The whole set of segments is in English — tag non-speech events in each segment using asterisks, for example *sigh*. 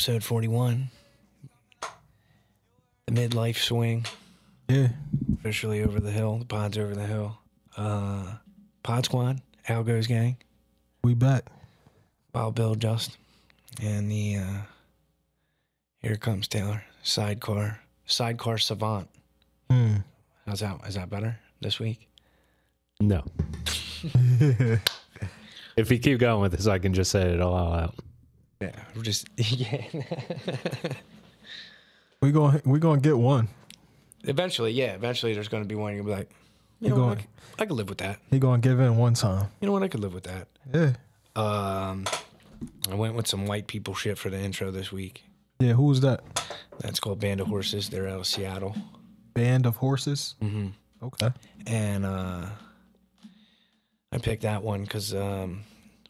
episode 41. The midlife swing. Yeah. Officially over the hill. The pod's over the hill. Uh, Pod Squad, Algo's gang, We back. Bob Bill Just, and the uh, here comes Taylor. Sidecar. Sidecar Savant. Hmm. How's that? Is that better this week? No. *laughs* if you keep going with this, I can just say it all out. Yeah. We're just *laughs* yeah. We going we gonna get one. eventually, yeah. Eventually, there's going to be one. You'll be like, you know, what? I, going- could live with that. He gonna give in one time. You know what? I could live with that. Yeah. Um, I went with some white people shit for the intro this week. Yeah. Who was that? That's called Band of Horses. They're out of Seattle, Band of horses. mm-hmm. Okay. and uh, I picked that one because um,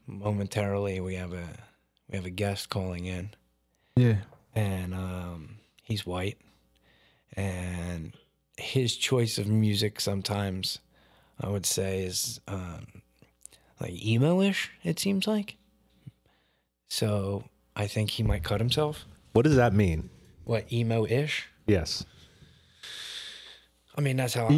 momentarily we have a we have a guest calling in, Yeah. and um, he's white, and his choice of music sometimes I would say is um, like emo-ish. It seems like. So I think he might cut himself. What does that mean? What emo-ish? Yes. I mean, that's how I-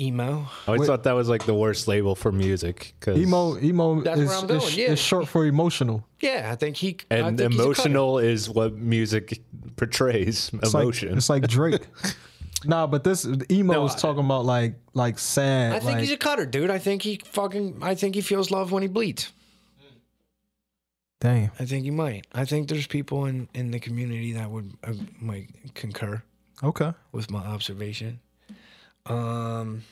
Emo. emo. I always Wait. thought that was like the worst label for music. Cause Emo. Emo That's is, where I'm going, is, yeah. is short for emotional. Yeah, I think he. I And think he's a emotional is what music portrays. It's Emotion. Like, it's like Drake. *laughs* nah, but this emo No, is I- talking about like like sad. I think like, he's a cutter, dude. I think he fucking. I think he feels love when he bleeds. damn. I think he might. I think there's people in in the community that would uh, might concur Okay. with my observation. Um,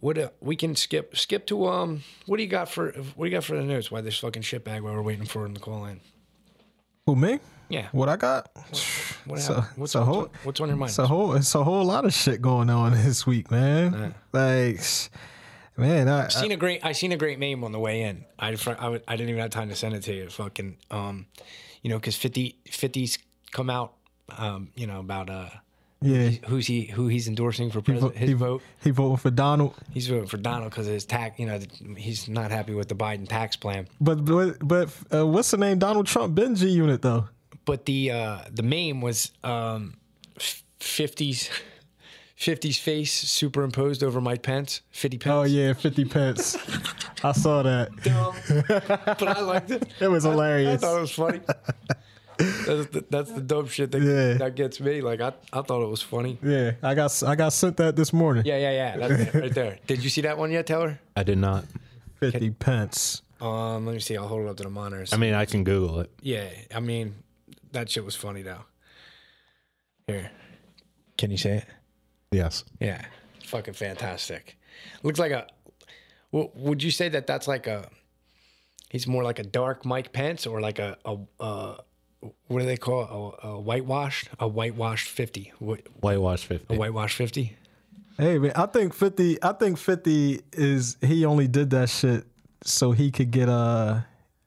what uh, we can skip skip to um. What do you got for what do you got for the news? Why this fucking shitbag while we're waiting for him to call in? Who me? Yeah. What I got? What So- happened? What's, what's, whole- on, what's on your mind? It's a whole it's a whole lot of shit going on this week, man. Like, man, I, I seen a great I seen a great meme on the way in. I I, I didn't even have time to send it to you. Fucking um, you know, because 50 50's come out. Um, you know about uh yeah. who's he who he's endorsing for He, president. His he, vote. he voting for Donald, He's voting for Donald because his tax. You know, he's not happy with the Biden tax plan. but but but uh, what's the name? Donald Trump been G Unit though. But the uh the meme was um, fifties. 50's face superimposed over Mike Pence, 50 Pence. Oh yeah, fifty pence. *laughs* I saw that. Dumb. but I liked it. It was hilarious. I hilarious. thought it was funny. *laughs* that's, the, that's the dope shit that, Yeah. that gets me. Like I, I thought it was funny. Yeah, I got I got sent that this morning. Yeah, yeah, yeah. That's it right there. Did you see that one yet, Taylor? I did not. Fifty pence. Um, let me see. I'll hold it up to the monitors. I mean, I can Google it. yeah, I mean, that shit was funny though. Here, can you say it? Yes. Yeah, fucking fantastic. Looks like a. w- Would you say that that's like a? He's more like a dark Mike Pence, or like a a. a what do they call it? A, a whitewashed, a whitewashed fifty, Wh- fifty. a 50. whitewashed fifty. Hey man, I think fifty. I think fifty is he only did that shit so he could get a.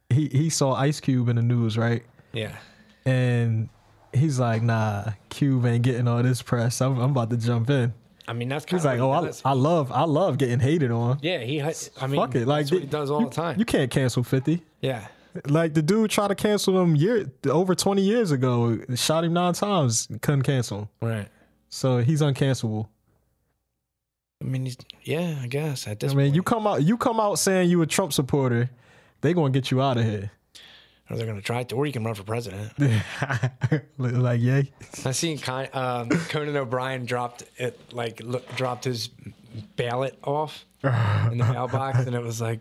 he he saw Ice Cube in the news right, Yeah, and he's like, nah, Cube ain't getting all this press. I'm, I'm about to jump in. I mean that's kind He's of like, what oh, he I, does. I love I love getting hated on. yeah, he. ha- I mean, Fuck it, like that's what he does all you, the time. You can't cancel fifty. yeah, Like the dude tried to cancel him year over twenty years ago. Shot him nine times, couldn't cancel him. right. So he's uncancelable. I mean, he's, yeah, I guess at this I mean, point, you come out you come out saying you a Trump supporter, they gonna get you out of here. or they're gonna try to, or you can run for president. *laughs* like yay. I seen Con, um, Conan O'Brien dropped it, like look, dropped his ballot off in the *laughs* mailbox, and it was like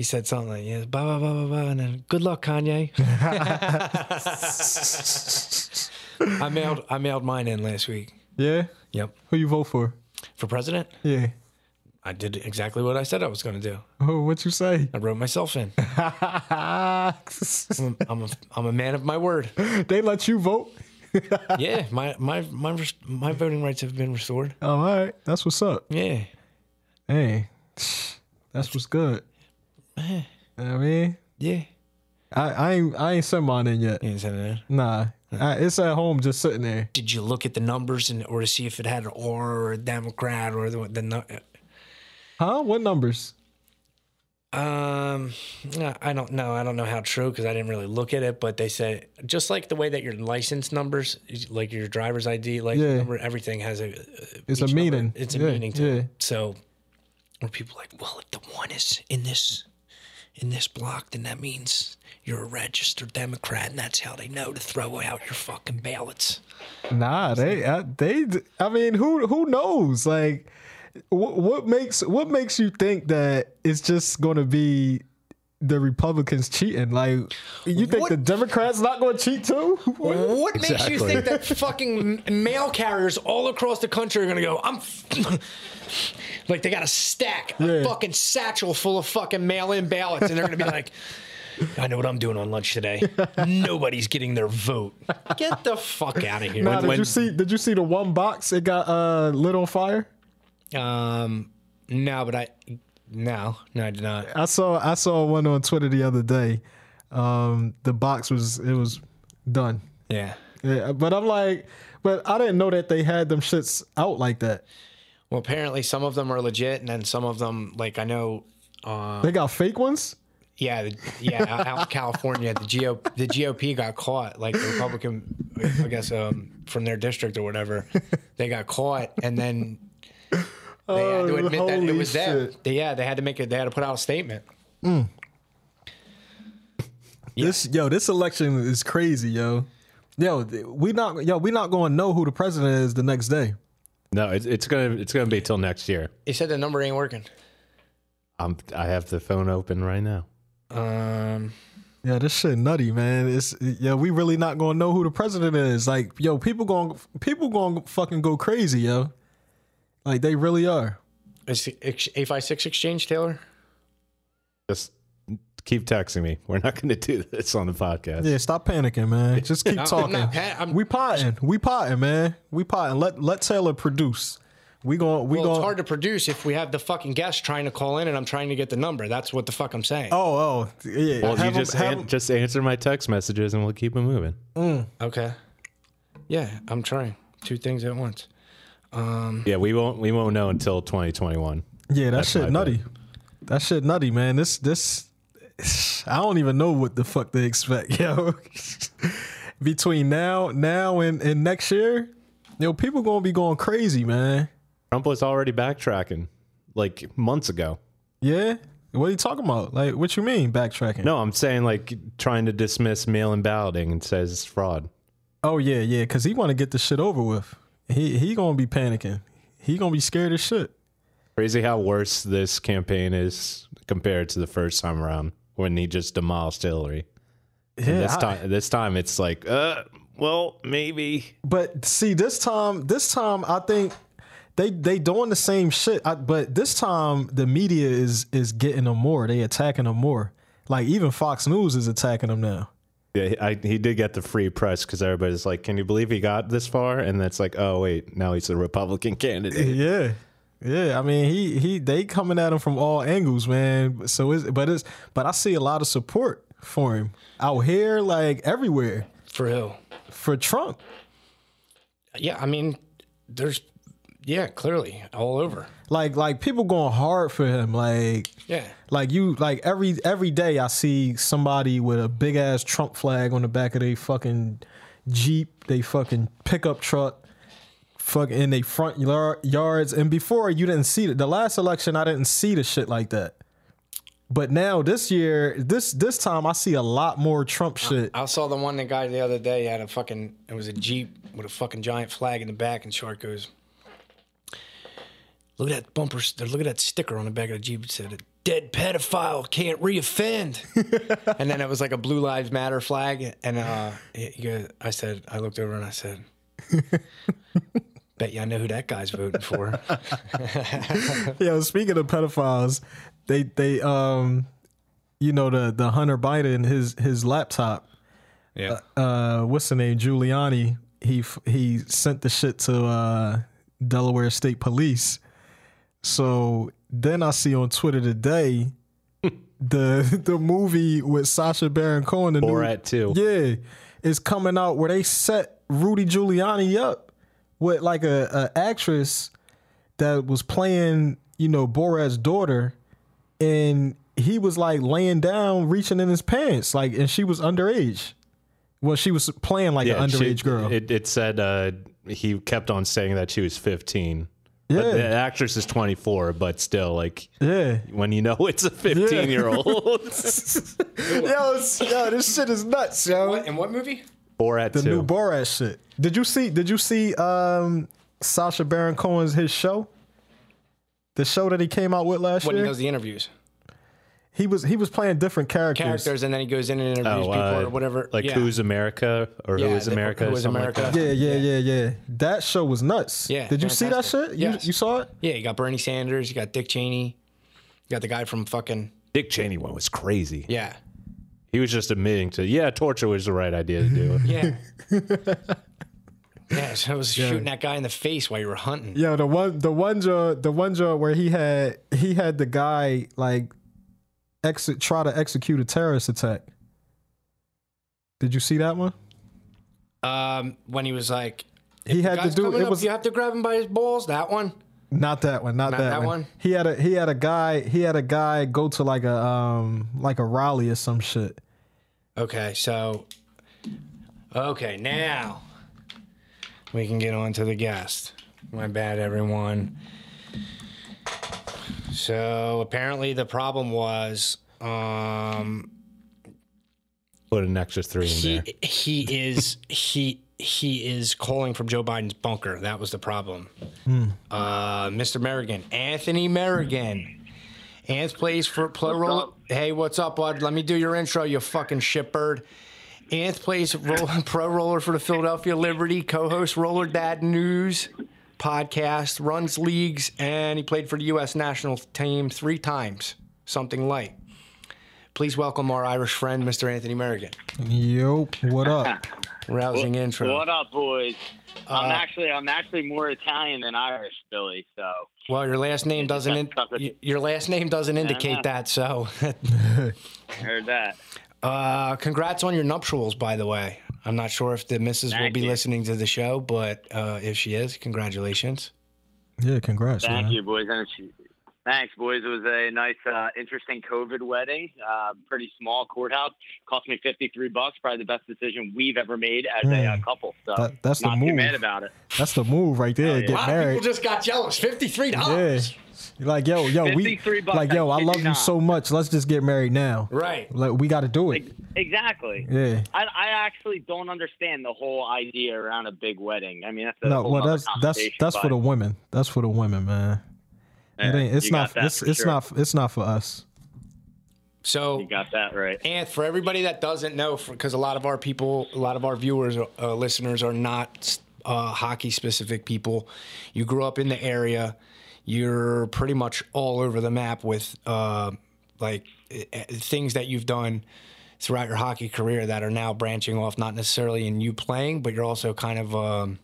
he said something like, "Yeah, blah blah blah blah blah," and then "Good luck, Kanye." *laughs* I mailed I mailed mine in last week. Yeah. Yep, Who you vote for? for president. Yeah. I did exactly what I said I was going to do. Oh, what'd you say? I wrote myself in. *laughs* I'm a, I'm a, I'm a man of my word. they let you vote. *laughs* Yeah, my my my my voting rights have been restored. Oh, all right, that's what's up. Yeah, Hey, that's what's good. Eh. I mean, yeah. I, I ain't I ain't sent mine in yet. You didn't send it in? Nah, I, it's at home just sitting there. Did you look at the numbers and or to see if it had an or or a Democrat or the the nu- Huh? What numbers? Um, no, I don't know. I don't know how true because I didn't really look at it. But they said just like the way that your license numbers, like your driver's ID, like Yeah. number, everything has a. It's a each number- meaning. It's a Yeah, meaning to yeah. it. So, where people like, well, if the one is in this, in this block, then that means you're a registered Democrat, and that's how they know to throw out your fucking ballots. Nah, they I, they. I mean, who who knows? Like, what, what makes what makes you think that it's just going to be the Republicans cheating? Like, you think What- the Democrats not going to cheat too? What makes you think that fucking mail carriers all across the country are gonna go? I'm *laughs* like they got a stack, a fucking satchel full of fucking mail-in ballots, and they're gonna be like, "I know what I'm doing on lunch today. Nobody's getting their vote. Get the fuck out of here." Nah, did when- you see? Did you see the one box it got uh lit on fire? Um, no, but I, no, no, I did not. I saw I saw one on Twitter the other day. Um, the box was it was done. Yeah. Yeah, but I'm like, but I didn't know that they had them shits out like that. Well, apparently some of them are legit, and then some of them, like I know, uh, They got fake ones. Yeah, the, yeah, out in California, the GOP, the GOP got caught. Like the Republican, I guess, um, from their district or whatever, they got caught, and then they had to Oh, admit that it holy was them. shit. They, yeah, they had to make it. They had to put out a statement. This yo, this election is crazy, yo. Yo, th- we not yo, we not going to know who the president is the next day. No, it's, it's gonna it's gonna be till next year. He said the number ain't working. I'm I have the phone open right now. Um, Yeah, this shit nutty, man. It's yeah, we really not going to know who the president is. Like, yo, people going people going to fucking go crazy, yo. Like they really are. is eight five six exchange Taylor? Just keep texting me. We're not gonna do this on the podcast. Yeah, stop panicking, man. Just keep *laughs* I'm talking. not pa- I'm- we potting. We potting, man. We potting. Let let Taylor produce. We going we Well, going it's hard to produce if we have the fucking guest trying to call in and I'm trying to get the number. That's what the fuck I'm saying. Oh, oh, yeah. Well, you just have an- just answer my text messages and we'll keep it moving. Mm, okay. Yeah, I'm trying two things at once. Um, yeah, we won't we won't know until 2021. yeah, that That's shit nutty. That shit nutty, man. This this *sighs* I don't even know what the fuck they expect, *laughs* yo. Between now now and, and next year, yo, people gonna be going crazy, man. Trump was already backtracking like months ago. Yeah. What are you talking about? Like, what you mean backtracking? No, I'm saying like trying to dismiss mail-in balloting and says it's fraud. Oh yeah, yeah, because he want to get this shit over with. He he gonna be panicking. He gonna be scared as shit. Crazy how worse this campaign is compared to the first time around when he just demolished Hillary. Yeah, this I- time, this time it's like, uh, well, maybe. But see, this time, this time, I think they they doing the same shit. I, but this time, the media is is getting them more. They attacking them more. Like even Fox News is attacking them now. Yeah, I, he did get the free press because everybody's like, "Can you believe he got this far?" And that's like, "Oh wait, now he's a Republican candidate." *laughs* Yeah, yeah. I mean, he he they coming at him from all angles, man. So it's but it's but I see a lot of support for him out here, like everywhere For who? for Trump. Yeah, I mean, there's, yeah, clearly all over. Like like people going hard for him. Like Yeah. Like you, like every every day, I see somebody with a big ass Trump flag on the back of their fucking Jeep, they fucking pickup truck, fucking in their front yar- yards. And before you didn't see it. The last election, I didn't see the shit like that. But now this year, this this time, I see a lot more Trump shit. I saw the one the guy the other day had a fucking, it was a Jeep with a fucking giant flag in the back, and Shark goes, Look at that bumper, look at that sticker on the back of the Jeep. It said, a dead pedophile can't reoffend. *laughs* and then it was like a Blue Lives Matter flag. And uh, he I said, I looked over and I said, Bet you I know who that guy's voting for. *laughs* Yo, speaking of pedophiles, they they um, you know the the Hunter Biden his his laptop. yeah. Uh, what's the name? Giuliani. He he sent the shit to uh Delaware State Police. So then I see on Twitter today *laughs* the the movie with Sacha Baron Cohen, new- Borat too. yeah, is coming out where they set Rudy Giuliani up with like a, a actress that was playing, you know, Borat's daughter, and he was like laying down, reaching in his pants, like, and she was underage. Well, she was playing like an she- underage girl. It, it said uh, he kept on saying that she was 15. But the actress is 24, but still, like, yeah. when you know *laughs* it's a 15 year old. *laughs* yo, yo, this shit is nuts, yo. What in what movie? Borat the too. new Borat shit. Did you see? Did you see um Sacha Baron Cohen's his show? The show that he came out with last year. When he year. does the interviews, he was he was playing different characters. characters, and then he goes in and interviews Oh, people uh, or whatever. Like yeah. Who's America or Yeah, Who is America? Who or is something like America? Yeah, yeah, yeah, yeah. That show was nuts. Yeah, Did you see that shit? Yes. You you saw it? Yeah, you got Bernie Sanders, you got Dick Cheney, you got the guy from fucking Dick Cheney one was crazy. yeah, He was just admitting to, yeah, torture was the right idea to do. yeah, *laughs* yeah. So I was shooting that guy in the face while you were hunting. Yeah, the one the one joint the one joint where he had he had the guy like exit try to execute a terrorist attack. Did you see that one? Um, when he was like, He had to do it up, was you have to grab him by his balls. That one. Not that one. Not, Not that, that one. one? He had a he had a guy he had a guy go to like a um like a rally or some shit. Okay, so okay now we can get on to the guest. My bad, everyone. So apparently the problem was um Put an extra three in he there. he is he he is calling from Joe Biden's bunker. That was the problem. Uh, Mr. Merrigan, Anthony Merrigan. Ants plays for Pro Roller. Hey, what's up, bud? Let me do your intro, you fucking shitbird. Ants plays roll, *laughs* pro roller for the Philadelphia Liberty, co-host Roller Dad News podcast, runs leagues, and he played for the U.S. national team three times. Something light. Please welcome our Irish friend, Mr. Anthony Merrigan. Yo, what up? *laughs* Rousing intro. What up, boys? Uh, I'm actually I'm actually more Italian than Irish, Billy. So Well, your last name doesn't in, with- your last name doesn't indicate that. So, heard that. *laughs* uh, congrats on your nuptials, by the way. I'm not sure if the missus will be you. listening to the show, but uh, if she is, congratulations. Yeah, congrats. Thank man. you, boys. And it's- Thanks, boys. It was a nice, uh, interesting COVID wedding. Uh, pretty small courthouse. Cost me fifty three bucks. Probably the best decision we've ever made as a uh, couple. So That- that's the not too move. mad about it. That's the move right there. Oh, yeah. Get lot married. people just got jealous. Fifty-three Yeah. dollars. You're like, yo, yo, we bucks, like, yo, I I love you you so much. Let's just get married now. Right. Like, we got to do it. Exactly. Yeah. I, I actually don't understand the whole idea around a big wedding. I mean, that's a No, whole well, nother that's that's conversation, that's for the women. That's for the women, man. It ain't. It's not. It's for it's sure. not. It's not for us. So, You got that right. and for everybody that doesn't know, because a lot of our people, a lot of our viewers, uh, listeners are not uh, hockey specific people. You grew up in the area. You're pretty much all over the map with uh, like eh, eh, things that you've done throughout your hockey career that are now branching off, not necessarily in you playing, but you're also kind of. Um,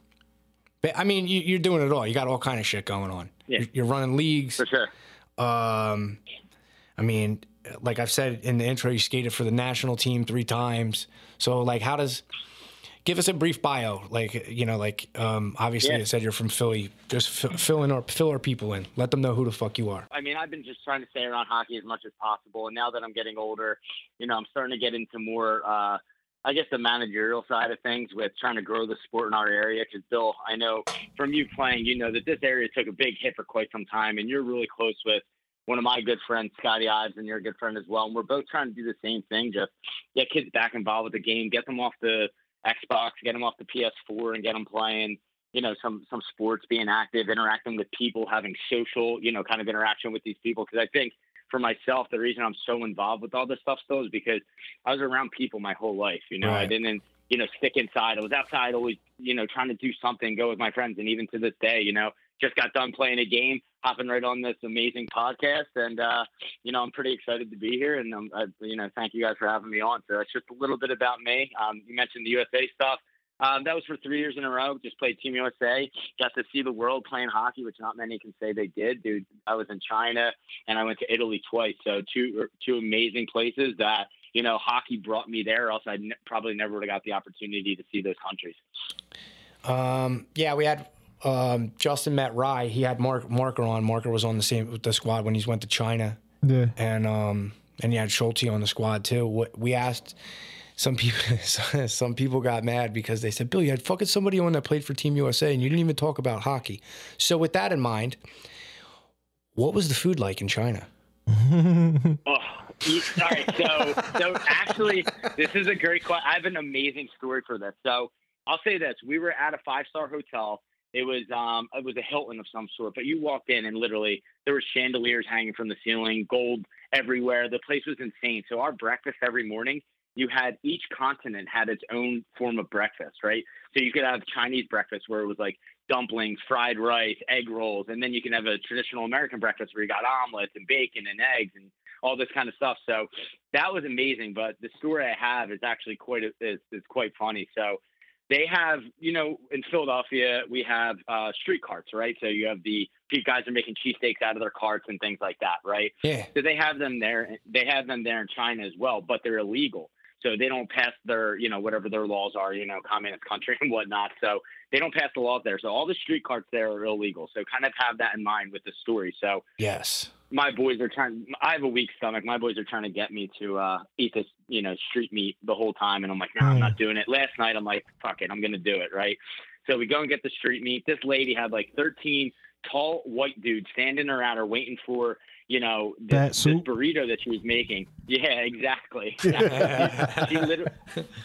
I mean, you, you're doing it all. You got all kind of shit going on. Yeah. You're, you're running leagues. For sure. Um, I mean, like I've said in the intro, you skated for the national team three times. So, like, how does give us a brief bio? Like, you know, like um, obviously, Yeah. you said you're from Philly. Just fill, fill in our fill our people in. Let them know who the fuck you are. I mean, I've been just trying to stay around hockey as much as possible. And now that I'm getting older, you know, I'm starting to get into more, uh, I guess, the managerial side of things with trying to grow the sport in our area. Because, Bill, I know from you playing, you know that this area took a big hit for quite some time. And you're really close with one of my good friends, Scotty Ives, and you're a good friend as well. And we're both trying to do the same thing just get kids back involved with the game, get them off the Xbox, get them off the PS4, and get them playing you know some some sports being active interacting with people having social you know kind of interaction with these people because i think for myself, the reason I'm so involved with all this stuff still is because I was around people my whole life. You know, I didn't, you know, stick inside. I was outside always, you know, trying to do something, go with my friends. And even to this day, you know, just got done playing a game, hopping right on this amazing podcast. And, uh, you know, I'm pretty excited to be here. And, um, I, you know, thank you guys for having me on. So that's just a little bit about me. Um, you mentioned the USA stuff. Um, that was for three years in a row. Just played Team USA. Got to see the world playing hockey, which not many can say they did. Dude, I was in China and I went to Italy twice. So two two amazing places that you know hockey brought me there. Else I probably never would have got the opportunity to see those countries. Um, yeah, we had um, Justin met Rye. He had Mark Marker on. Marker was on the same with the squad when he went to China, Yeah. and um, and he had Schulte on the squad too. What- We asked some people. *laughs* Some people got mad because they said, "Bill, you had fucking somebody on that played for Team USA, and you didn't even talk about hockey." So with that in mind, what was the food like in China? *laughs* Oh, all right. So, so actually, this is a great question. I have an amazing story for this. So, I'll say this: we were at a five star hotel. It was um, it was a Hilton of some sort. But you walked in, and literally there were chandeliers hanging from the ceiling, gold everywhere. The place was insane. So, our breakfast every morning, you had each continent had its own form of breakfast, right? So you could have Chinese breakfast where it was like dumplings, fried rice, egg rolls, and then you can have a traditional American breakfast where you got omelets and bacon and eggs and all this kind of stuff. So that was amazing. But the story I have is actually quite is, is quite funny. So they have, you know, in Philadelphia we have uh, street carts, right? So you have the guys are making cheesesteaks out of their carts and things like that, right? Yeah, So they have them there. They have them there in China as well, but they're illegal. So they don't pass their, you know, whatever their laws are, you know, communist country and whatnot. So they don't pass the laws there. So all the street carts there are illegal. So kind of have that in mind with the story. So yes, my boys are trying. I have a weak stomach. My boys are trying to get me to uh, eat this, you know, street meat the whole time, and I'm like, no, I'm not doing it. Last night, I'm like, fuck it, I'm gonna do it, right? So we go and get the street meat. This lady had like 13 tall white dudes standing around her, waiting for, you know, Bat this, this burrito that she was making. Yeah, exactly. *laughs* she, literally,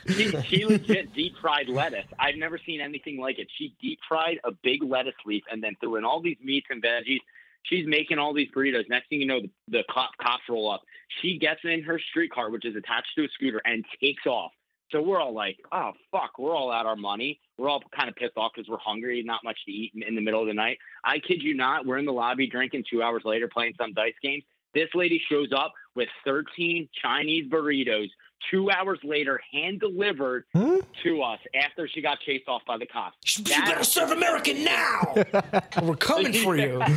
she, she legit deep fried lettuce. I've never seen anything like it. She deep fried a big lettuce leaf and then threw in all these meats and veggies. She's making all these burritos. Next thing you know, the, the cop, cops roll up. She gets in her street car, which is attached to a scooter, and takes off. So we're all like, oh, fuck, we're all out our money. We're all kind of pissed off because we're hungry, not much to eat in, in the middle of the night. I kid you not, we're in the lobby drinking two hours later, playing some dice games. This lady shows up with 13 Chinese burritos two hours later, hand delivered Hmm? to us after she got chased off by the cops. you better serve American now. *laughs* We're coming for you. *laughs*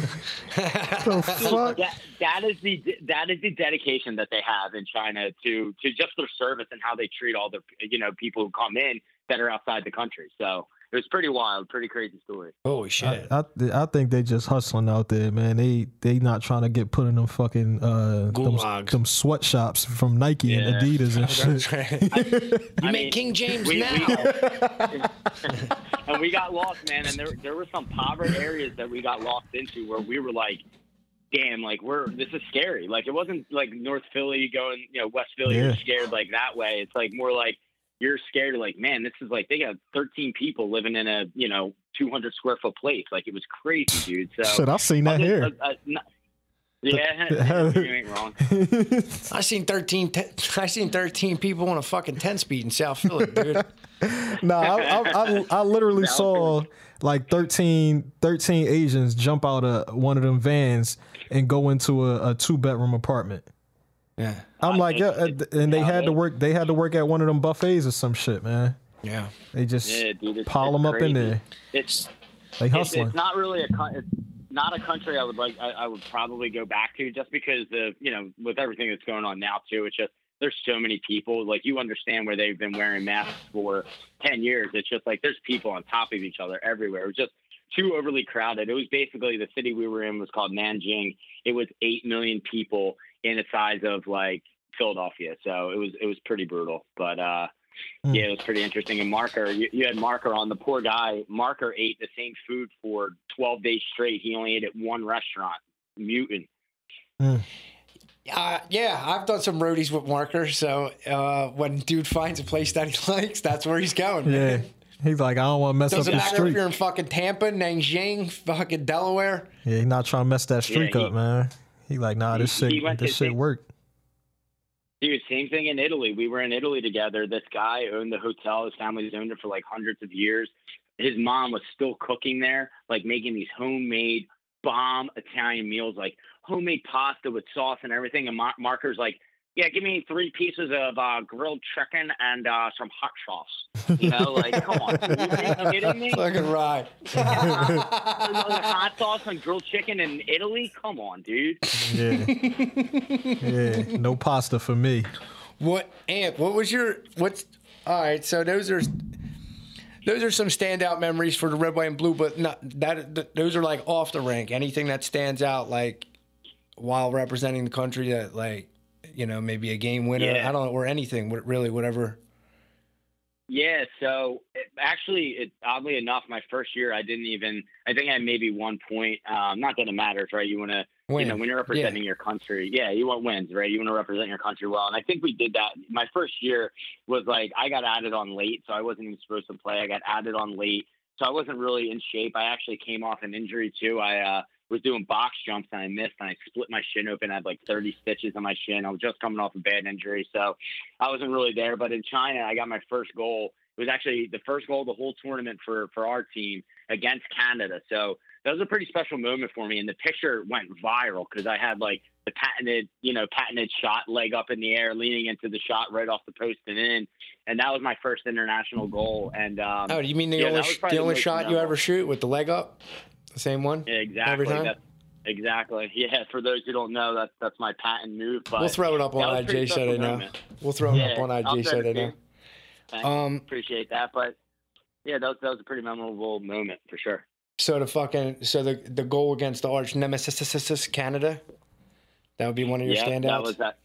The fuck? that that is the that is the dedication that they have in China to to just their service and how they treat all the you know people who come in that are outside the country. So it was pretty wild, pretty crazy story. Holy shit! I, I I think they just hustling out there, man. They they not trying to get put in them fucking uh them, Gulags. them sweatshops from Nike Yeah. and Adidas and *laughs* shit. right. *laughs* you I make mean, King James we- now. we- *laughs* and we got lost, man. And there there were some poverty areas that we got lost into where we were like, damn, like we're this is scary. Like it wasn't like North Philly going, you know, West Philly, Yeah. you're scared like that way. It's like more like you're scared like, man, this is like they got 13 people living in a you know 200 square foot place. Like it was crazy, dude. So Shit, i've seen that here. uh, uh, no- yeah, *laughs* you ain't wrong. *laughs* I seen thirteen. Te- *laughs* I seen thirteen people on a fucking ten speed in South Philly, dude. No, I, I, I, I literally Sounds saw like 13, 13 Asians jump out of one of them vans and go into a, a two bedroom apartment. Yeah, I'm like, yeah, it's- uh, and they yeah, had to work. They had to work at one of them buffets or some shit, man. yeah. They just Yeah, dude, it's- pile it's them up in there. It's They it's, hustling. it's not really a it's not a country I would like I, I would probably go back to just because the you know with everything that's going on now too it's just there's so many people like you understand where they've been wearing masks for 10 years it's just like there's people on top of each other everywhere it was just too overly crowded it was basically the city we were in was called Nanjing it was 8 million people in the size of like Philadelphia so it was it was pretty brutal but uh Mm. yeah, it was pretty interesting. And Marker, you, you had Marker on. The poor guy, Marker ate the same food for 12 days straight. He only ate at one restaurant, Mutant. Uh, yeah, I've done some roadies with Marker. So uh, when dude finds a place that he *laughs* likes, that's where he's going. yeah, Man. he's like, I don't want to mess Doesn't up the matter if you're in fucking Tampa, Nanjing, fucking Delaware. Yeah, he's not trying to mess that streak he- up, man. He like, nah, this He- he shit, went this shit think- work. Dude, same thing in Italy. We were in Italy together. This guy owned the hotel. His family's owned it for like hundreds of years. His mom was still cooking there, like making these homemade bomb Italian meals, like homemade pasta with sauce and everything. And Mar- Marker's like, yeah, give me three pieces of uh, grilled chicken and uh, some hot sauce. You know, *laughs* like, come on. Are you kidding me? Fucking right. *laughs* hot sauce and grilled chicken in Italy? Come on, dude. Yeah, yeah. No pasta for me. What Ant? What was your what's all right? So those are those are some standout memories for the red, white, and blue. But not that th- those are like off the rink. Anything that stands out, like while representing the country, that like you know maybe a game winner. Yeah. I don't know or anything. Really, whatever. Yeah, so it, actually, it, oddly enough, my first year, I didn't even. I think I had maybe one point. Um, not that it matters, right? You want to, you know, when you're representing your country, yeah, you want wins, right? You want to represent your country well, and I think we did that. My first year was like I got added on late, so I wasn't even supposed to play. I got added on late, so I wasn't really in shape. I actually came off an injury too. I uh, was doing box jumps and I missed, and I split my shin open. I had like 30 stitches on my shin. I was just coming off a bad injury, so I wasn't really there. But in China, I got my first goal. It was actually the first goal of the whole tournament for for our team against Canada. So that was a pretty special moment for me. And the picture went viral because I had like the patented, you know, patented shot leg up in the air, leaning into the shot right off the post and in. And that was my first international goal. And um, Oh, do you mean the yeah, only was sh- probably the only shot you ever shoot with the leg up, the same one? Yeah, exactly. That's, exactly. Yeah. For those who don't know, that's that's my patent move. But we'll throw it up on IG they know. We'll throw it Yeah, up on IG send so it they to know. Um, Appreciate that. But yeah, that was, that was a pretty memorable moment for sure. So the fucking so the the goal against the arch nemesis Canada, that would be one of your yeah, standouts. that was that.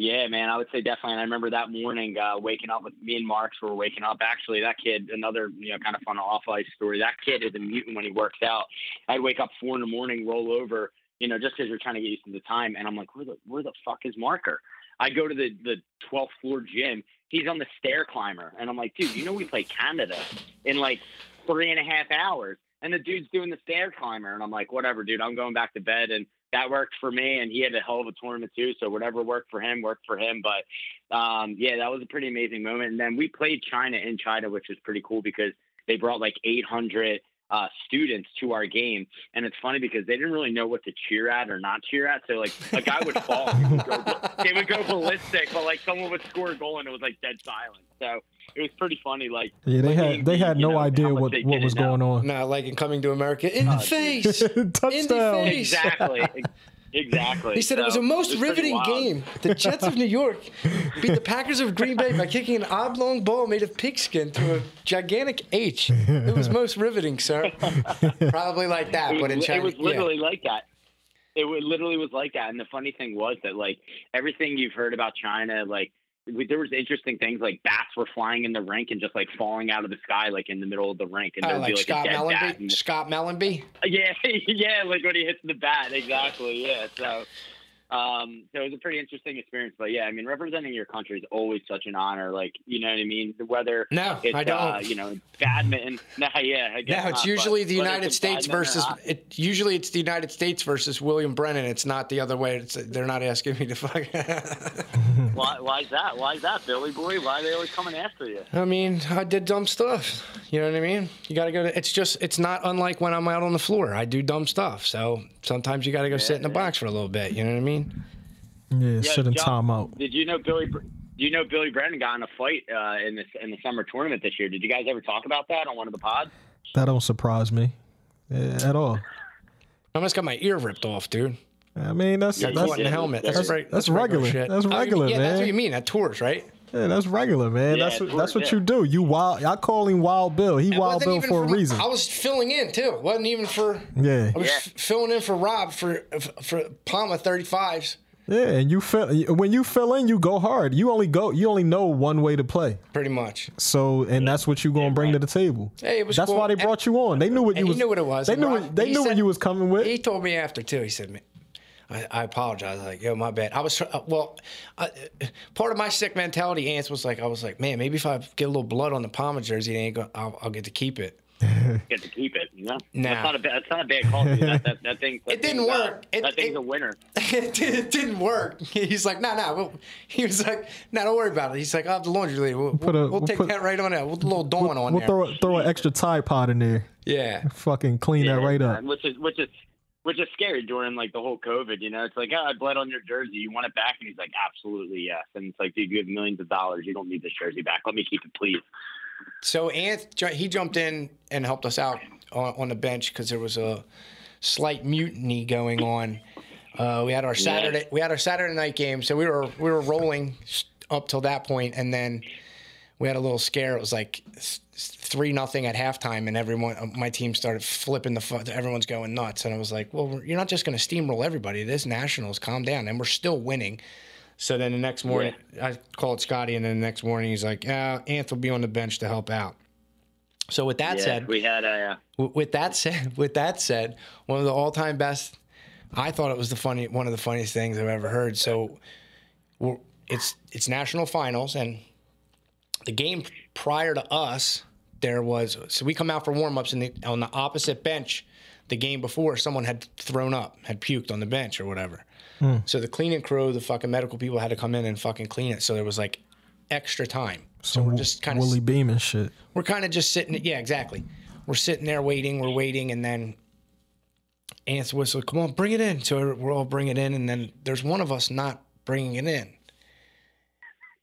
Yeah, man, I would say definitely. And I remember that morning, uh, waking up with me and Marks were waking up. Actually, that kid, another you know kind of fun off ice story. That kid is a mutant when he works out. I'd wake up four in the morning, roll over, you know, just because you're trying to get used to the time, and I'm like, where the where the fuck is Marker? I go to the the 12th floor gym. He's on the stair climber, and I'm like, dude, you know we play Canada in like three and a half hours, and the dude's doing the stair climber, and I'm like, whatever, dude, I'm going back to bed, and that worked for me, and he had a hell of a tournament too. So whatever worked for him worked for him. But um, yeah, that was a pretty amazing moment. And then we played China in China, which was pretty cool because they brought like 800 uh, students to our game, and it's funny because they didn't really know what to cheer at or not cheer at. So like a guy would fall, they would, go, they would go ballistic, but like someone would score a goal and it was like dead silence. So it was pretty funny. Like Yeah, they like, had they had no know, idea what what was didn't know. going on. no, like in coming to America in uh, the Oh, *laughs* dude. face. *laughs* Touchdown. face. Exactly. *laughs* Exactly. He said it was So, the most was riveting game. The Jets of New York beat the Packers of Green Bay by kicking an oblong ball made of pigskin through a gigantic H. It was most riveting, sir. Probably like that, It but in China, it was yeah. literally like that. It literally was like that. And the funny thing was that like everything you've heard about China, like we, there was interesting things like bats were flying in the rink and just like falling out of the sky, like in the middle of the rink, and Oh, there'd like be like Scott a dead bat. Mellanby. and- Scott Mellanby. *laughs* Yeah, *laughs* yeah, like when he hits the bat, exactly. Yeah, so. Um, so it was a pretty interesting experience, but yeah, I mean, representing your country is always such an honor. Like, you know what I mean? The whether No, it's I don't. Uh, you know badminton, *laughs* nah, yeah, I guess No, it's not, usually but the United States versus it. Usually, it's the United States versus William Brennan. It's not the other way. It's, they're not asking me to fuck. *laughs* Why, *laughs* why is that? Why is that, Billy boy? Why are they always coming after you? I mean, I did dumb stuff. You know what I mean? You got to go to. It's just. It's not unlike when I'm out on the floor. I do dumb stuff. So sometimes you got to go sit in the box for a little bit. You know what I mean? Yeah, sit in John, timeout. Did you know Billy? Br- Do you know Billy Brennan got in a fight uh, in this in the summer tournament this year? Did you guys ever talk about that on one of the pods? That don't surprise me eh, at all. I almost got my ear ripped off, dude. I mean, that's Yeah, Got that's caught in did. the helmet. That's, That's- right. that's regular. regular. shit. That's I mean, regular, yeah, man. that's what you mean. That tours, right? Yeah, that's regular, man. Yeah, that's what, that's what you do. You wild. I call him Wild Bill. He It Wild wasn't Bill even for a my- reason. I was filling in too. Wasn't even for. Yeah, I was Yeah. f- filling in for Rob for for Palma 35s. yeah. And you fill when you fill in, you go hard. You only go. You only know one way to play. Pretty much. So, and that's what you gonna bring to the table. Hey, it was That's cool. why they brought you on. They knew what you And he was. knew what it was. They And knew. Rob- what, they he knew what you was coming with. He told me after too. He said, "Man, I, I apologize. Like, yo, my bad. I was uh, well. Uh, part of my sick mentality, Ants was like, I was like, man, maybe if I get a little blood on the Palma jersey, they ain't go, I'll, I'll get to keep it. *laughs* get to keep it. You know, Nah. that's not a bad. That's not a bad call. Dude. That, that, that thing. That *laughs* It didn't thing's, uh, work. It- that thing's it- a winner. *laughs* it, did- it didn't work. He's like, no, no. We'll, he was like, no, don't worry about it. He's like, I'll have the laundry lady. We'll, put we'll, a- we'll we'll take put- that right on there. We'll put a little Dawn on there. We'll there. throw throw an extra Tide Pod in there. yeah. Fucking clean that right up. man, Which is which is which is scary during like the whole COVID. You know, it's like, oh, I bled on your jersey. You want it back? And he's like, absolutely yes. And it's like, dude, you have millions of dollars. You don't need this jersey back. Let me keep it, please. So Anth, he jumped in and helped us out on, on the bench because there was a slight mutiny going on. Uh, we had our Saturday we had our Saturday night game, so we were we were rolling up till that point, and then we had a little scare. It was like three nothing at halftime, and everyone uh, my team started flipping the fu- everyone's going nuts, and I was like, well, you're not just going to steamroll everybody. This Nationals, calm down, and we're still winning. So then the next morning, I called Scotty, and then the next morning he's like, "Yeah, Anth will be on the bench to help out." So with that yeah, said, we had a. Uh, w- with that said, *laughs* with that said, one of the all-time best. I thought it was the funny one of the funniest things I've ever heard. So, it's it's national finals, and the game prior to us, there was so we come out for warm-ups, and the, on the opposite bench, the game before, someone had thrown up, had puked on the bench or whatever. Hmm. So the cleaning crew, the fucking medical people had to come in and fucking clean it. So there was like extra time. So we're just kind of Willie Beam and shit. we're kind of just sitting. Yeah, exactly. We're sitting there waiting. We're waiting, and then Ants whistle. Come on, bring it in. So we're all bringing it in, and then there's one of us not bringing it in.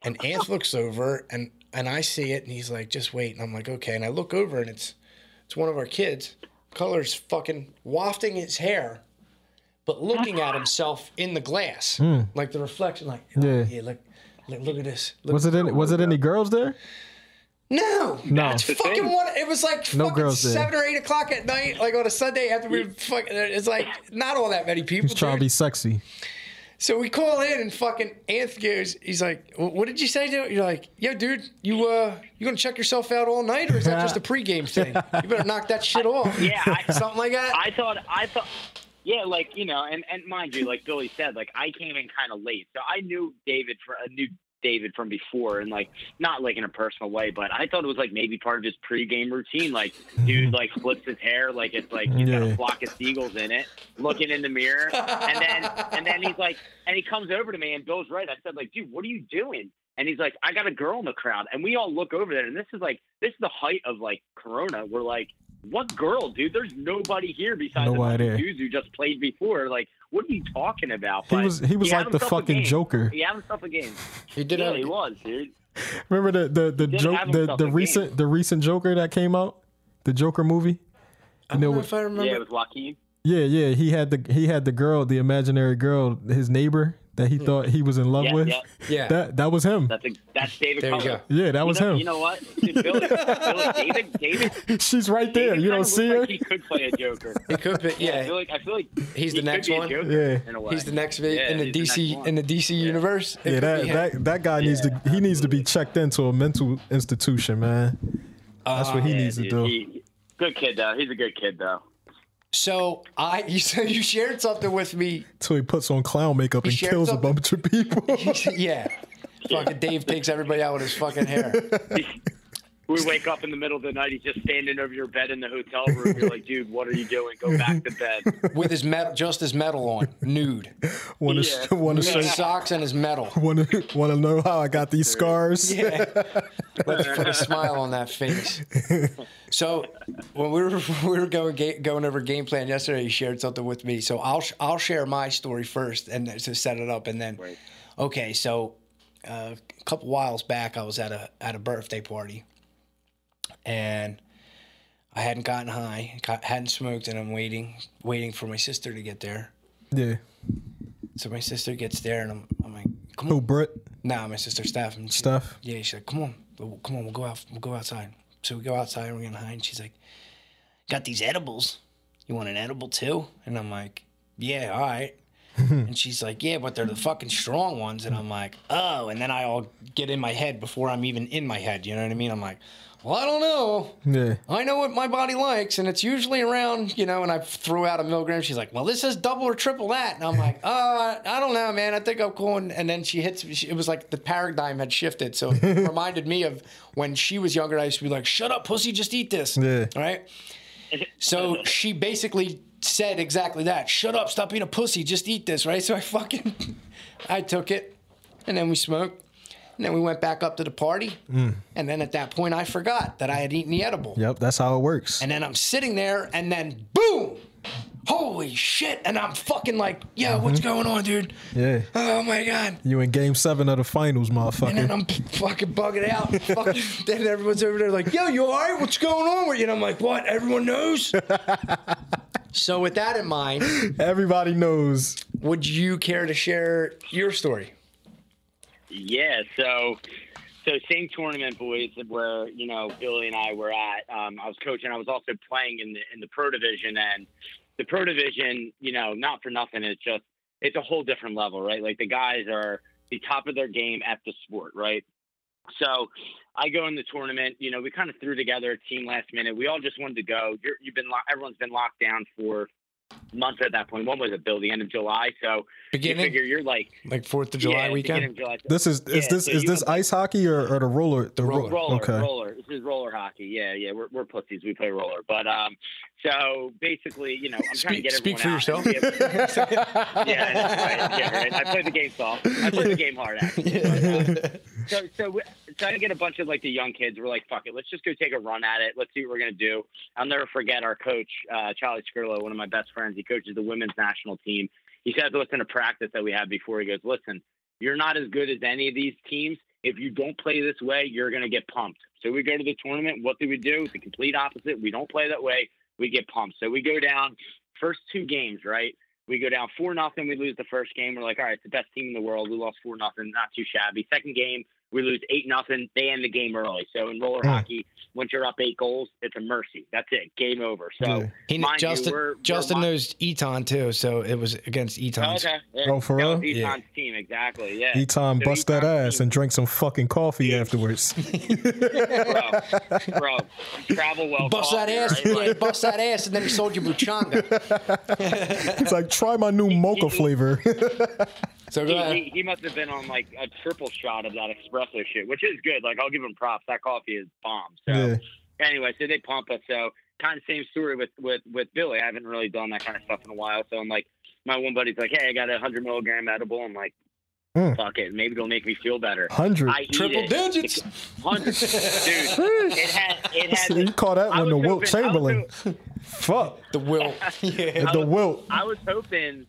And Ants looks over, and and I see it, and he's like, "Just wait." And I'm like, "Okay." And I look over, and it's it's one of our kids. Color's fucking wafting his hair, but looking at himself in the glass, hmm. like the reflection, like, oh, Yeah. yeah, look, look, look at this. Look Was it any, was it any girls there? no, No. the fucking thing. one. It was like No fucking girls there. seven or eight o'clock at night, like on a Sunday after we fucking. It's like not all that many people. He's trying to be sexy. So we call in and fucking Anth goes. He's like, "What did you say to?" it?" You're like, "Yo, dude, you uh, you gonna check yourself out all night, or is that just a pregame thing? You better knock that shit off." *laughs* Yeah, I- *laughs* something like that. I thought I thought yeah, like you know, and and mind you, like Billy said, like I came in kind of late, so I knew David for I knew David from before, and like not like in a personal way, but I thought it was like maybe part of his pregame routine. Like dude, like *laughs* flips his hair, like it's like he's got a flock of seagulls in it, looking in the mirror, and then and then he's like, and he comes over to me, and Bill's right. I said like, dude, what are you doing? And he's like, I got a girl in the crowd, and we all look over there, and this is like this is the height of like Corona. We're like. What girl, dude? There's nobody here besides Nobody the dudes who just played before. Like, what are you talking about? He But was he was had like the fucking. Joker. He had himself a game. he did Yeah, have- he was, dude. *laughs* Remember the the the did joke the, the recent game. the recent Joker that came out, the Joker movie. I You don't know, know if I remember. Yeah, it was Joaquin. yeah, yeah, he had the he had the girl, the imaginary girl, his neighbor that he hmm. thought he was in love Yeah, with. yeah. yeah. That that was him. That's a, that's David. There you go. Yeah, that You was know, him. You know what, dude, Billy, Billy, David, David, *laughs* She's right there. David You don't see her. Like he could play a Joker. *laughs* He could be. I Yeah, feel like I feel like He's he the next could be a one? Joker Yeah. in a way. he's the next Yeah, in the he's the DC in the DC universe. It Yeah, that, that that guy needs to he needs to be checked into a mental institution, man. That's what he uh, needs to do. good kid though. He's a good kid though. So I you *laughs* so you shared something with me. Till he puts on clown makeup and shared kills a bunch of people. *laughs* yeah. Fucking Dave takes everybody out with his fucking hair. *laughs* We wake up in the middle of the night. He's just standing over your bed in the hotel room. You're like, dude, what are you doing? Go back to bed. *laughs* With his metal just his metal on, nude. want to Yeah. want to His socks and his metal. want to want to know how I got these scars. Yeah. Let's put a smile on that face. So when we were *laughs* we were going ga- going over game plan yesterday, he shared something with me. So I'll sh- I'll share my story first and then- to set it up, and then Right. okay. So uh, a couple whiles back, I was at a at a birthday party, and I hadn't gotten high, got, hadn't smoked, and I'm waiting waiting for my sister to get there. Yeah. So my sister gets there, and I'm I'm like, come Who on, Brett nah, my sister Steph, and she- stuff? yeah, she's like, come on, come on, we'll go out, we'll go outside. So we go outside, and we're getting high, and she's like, got these edibles. You want an edible too? And I'm like, yeah, all right. *laughs* and she's like, yeah, but they're the fucking strong ones. And I'm like, oh. And then I all get in my head before I'm even in my head. You know what I mean? I'm like, well, I don't know. Yeah. I know what my body likes, and it's usually around, you know, and I threw out a milligram. She's like, well, this is double or triple that. And I'm like, *laughs* oh, I don't know, man. I think I'm going. And then she hits, she, it was like the paradigm had shifted. So it *laughs* reminded me of when she was younger. I used to be like, shut up, pussy, just eat this. Yeah. Right? So she basically said exactly that. Shut up, stop being a pussy, just eat this, right? So I fucking, *laughs* I took it, and then we smoked. And then we went back up to the party. Mm. And then at that point, I forgot that I had eaten the edible. Yep, that's how it works. And then I'm sitting there, and then boom! Holy shit! And I'm fucking like, yo, what's mm-hmm. going on, dude? Yeah. Oh my god! You in game seven of the finals, motherfucker. And then. I'm fucking bugging out. *laughs* fucking, then everyone's over there like, yo, you all right? What's going on with you? And I'm like, what? Everyone knows? *laughs* so with that in mind, Everybody knows. would you care to share your story? Yeah, so so same tournament, boys, where you know Billy and I were at. Um, I was coaching. I was also playing in the in the pro division, and the pro division, you know, not for nothing, it's just it's a whole different level, right? Like the guys are the top of their game at the sport, right? So I go in the tournament. You know, we kind of threw together a team last minute. We all just wanted to go. You're, you've been lo- everyone's been locked down for months at that point. When was it, Bill? The end of July. So you Beginning, figure you're like like Fourth of July yeah, weekend. of July. This is is Yeah, this so is this have- ice hockey or, or the roller? The roller. roller, Okay. roller. This is roller hockey. Yeah, yeah. We're, we're pussies. We play roller. But um, so basically, you know, I'm trying to Speak, get speak for everyone yourself. *laughs* yeah, right. Yeah, right. I play the game soft. I play the game hard. Actually. But, um, so so we- so I get a bunch of like the young kids. We're like, fuck it, let's just go take a run at it. Let's see what we're gonna do. I'll never forget our coach, uh, Charlie Skirlo, one of my best friends. He coaches the women's national team. He said to us in a practice that we had before. He goes, listen, you're not as good as any of these teams. If you don't play this way, you're gonna get pumped. So we go to the tournament. What do we do? The complete opposite. We don't play that way. We get pumped. So we go down first two games, right? We go down four nothing. We lose the first game. We're like, all right, it's the best team in the world. We lost four nothing. Not too shabby. Second game, we lose eight nothing. They end the game early. So in roller Hmm. hockey, once you're up eight goals, it's a mercy. That's it. Game over. So Yeah. He, mind Justin, you, we're, we're Justin mi- knows Eton too, so it was against Eton. Okay. Yeah. Oh, for that real? was Eton's Yeah. team exactly. Yeah. Eton So bust that ass team- and drink some fucking coffee afterwards. *laughs* bro, bro, travel well. Bust that ass, right? yeah, *laughs* bust that ass, and then he sold you Buchanga. *laughs* It's like try my new mocha flavor. So go He, ahead. he, he must have been on like a triple shot of that espresso shit, which is good. Like I'll give him props. That coffee is bomb. So yeah. anyway, so they pump us. So kind of same story with with with Billy. I haven't really done that kind of stuff in a while. So I'm like, my one buddy's like, hey, I got a hundred milligram edible. I'm like, Mm. fuck it, maybe it'll make me feel better. Hundred. Triple it. digits. Hundred, dude. *laughs* It had it had. you call that I one the was Wilt hoping- Chamberlain. ho- *laughs* Fuck. The will. *laughs* Yeah. The Wilt. I was hoping,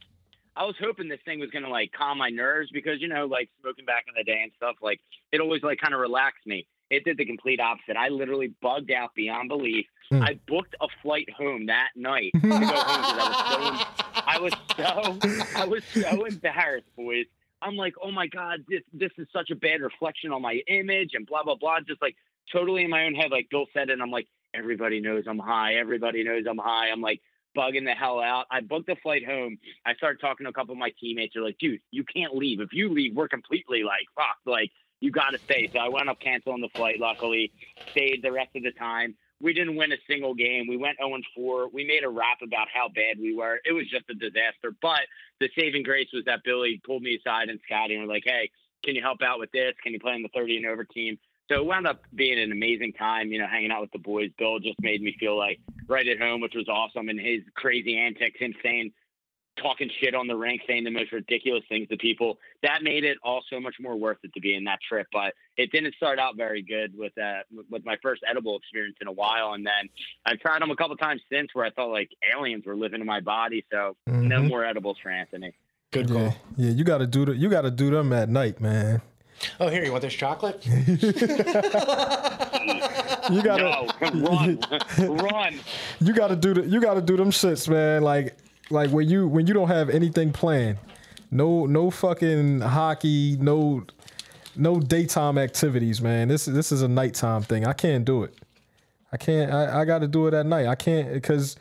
I was hoping this thing was gonna like calm my nerves because you know, like smoking back in the day and stuff, like it always like kind of relaxed me. It did the complete opposite. I literally bugged out beyond belief. Mm. I booked a flight home that night *laughs* to go home I was so, I was so, I was so embarrassed, boys. I'm like, oh my god, this this is such a bad reflection on my image and blah blah blah. Just like totally in my own head, like Bill said it. And I'm like, everybody knows I'm high. Everybody knows I'm high. I'm like bugging the hell out. I booked a flight home. I started talking to a couple of my teammates. They're like, dude, you can't leave. If you leave, we're completely like fucked. Like you got to stay. So I wound up canceling the flight. Luckily, stayed the rest of the time. We didn't win a single game. We went 0 4. We made a rap about how bad we were. It was just a disaster. But the saving grace was that Billy pulled me aside and Scotty and were like, hey, can you help out with this? Can you play on the 30 and over team? So it wound up being an amazing time, you know, hanging out with the boys. Bill just made me feel like right at home, which was awesome. And his crazy antics, him saying, talking shit on the rank, saying the most ridiculous things to people, that made it all so much more worth it to be in that trip. But it didn't start out very good with uh, with my first edible experience in a while. And then I've tried them a couple times since where I felt like aliens were living in my body. So no Mhm. more edibles for Anthony. Good call. Yeah, yeah. You got to do the, You got to do them at night, man. Oh, here, you want this chocolate? *laughs* *laughs* You got No, run, *laughs* run. you got to do the. You got to do them shits, man. Like like when you when you don't have anything planned. No no fucking hockey. No no daytime activities, man. This this is a nighttime thing. I can't do it. I can't. I, I got to do it at night. I can't because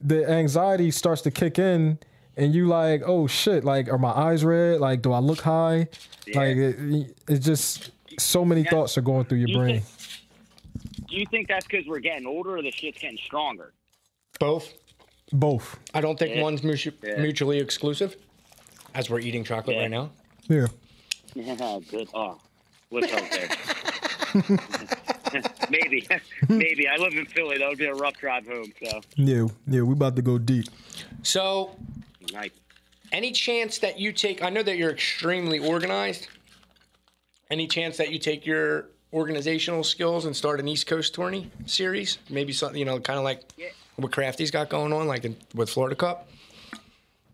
the anxiety starts to kick in and you like, oh shit, like are my eyes red? Like, do I look high? Yeah. Like, it, it's just so many Yeah. thoughts are going through your You brain. Do you think that's because we're getting older or the shit's getting stronger? Both. Both. I don't think Yeah. one's mutu- Yeah. mutually exclusive. As we're eating chocolate Yeah. right now. Yeah. Yeah, good. Oh, let's hope there. *laughs* maybe, *laughs* maybe. I live in Philly. That would be a rough drive home. So Yeah. Yeah. We about to go deep. So, nice. any chance that you take? I know that you're extremely organized. Any chance that you take your organizational skills and start an East Coast tourney series? Maybe something you know, kind of like Yeah. what Crafty's got going on, like in, with Florida Cup.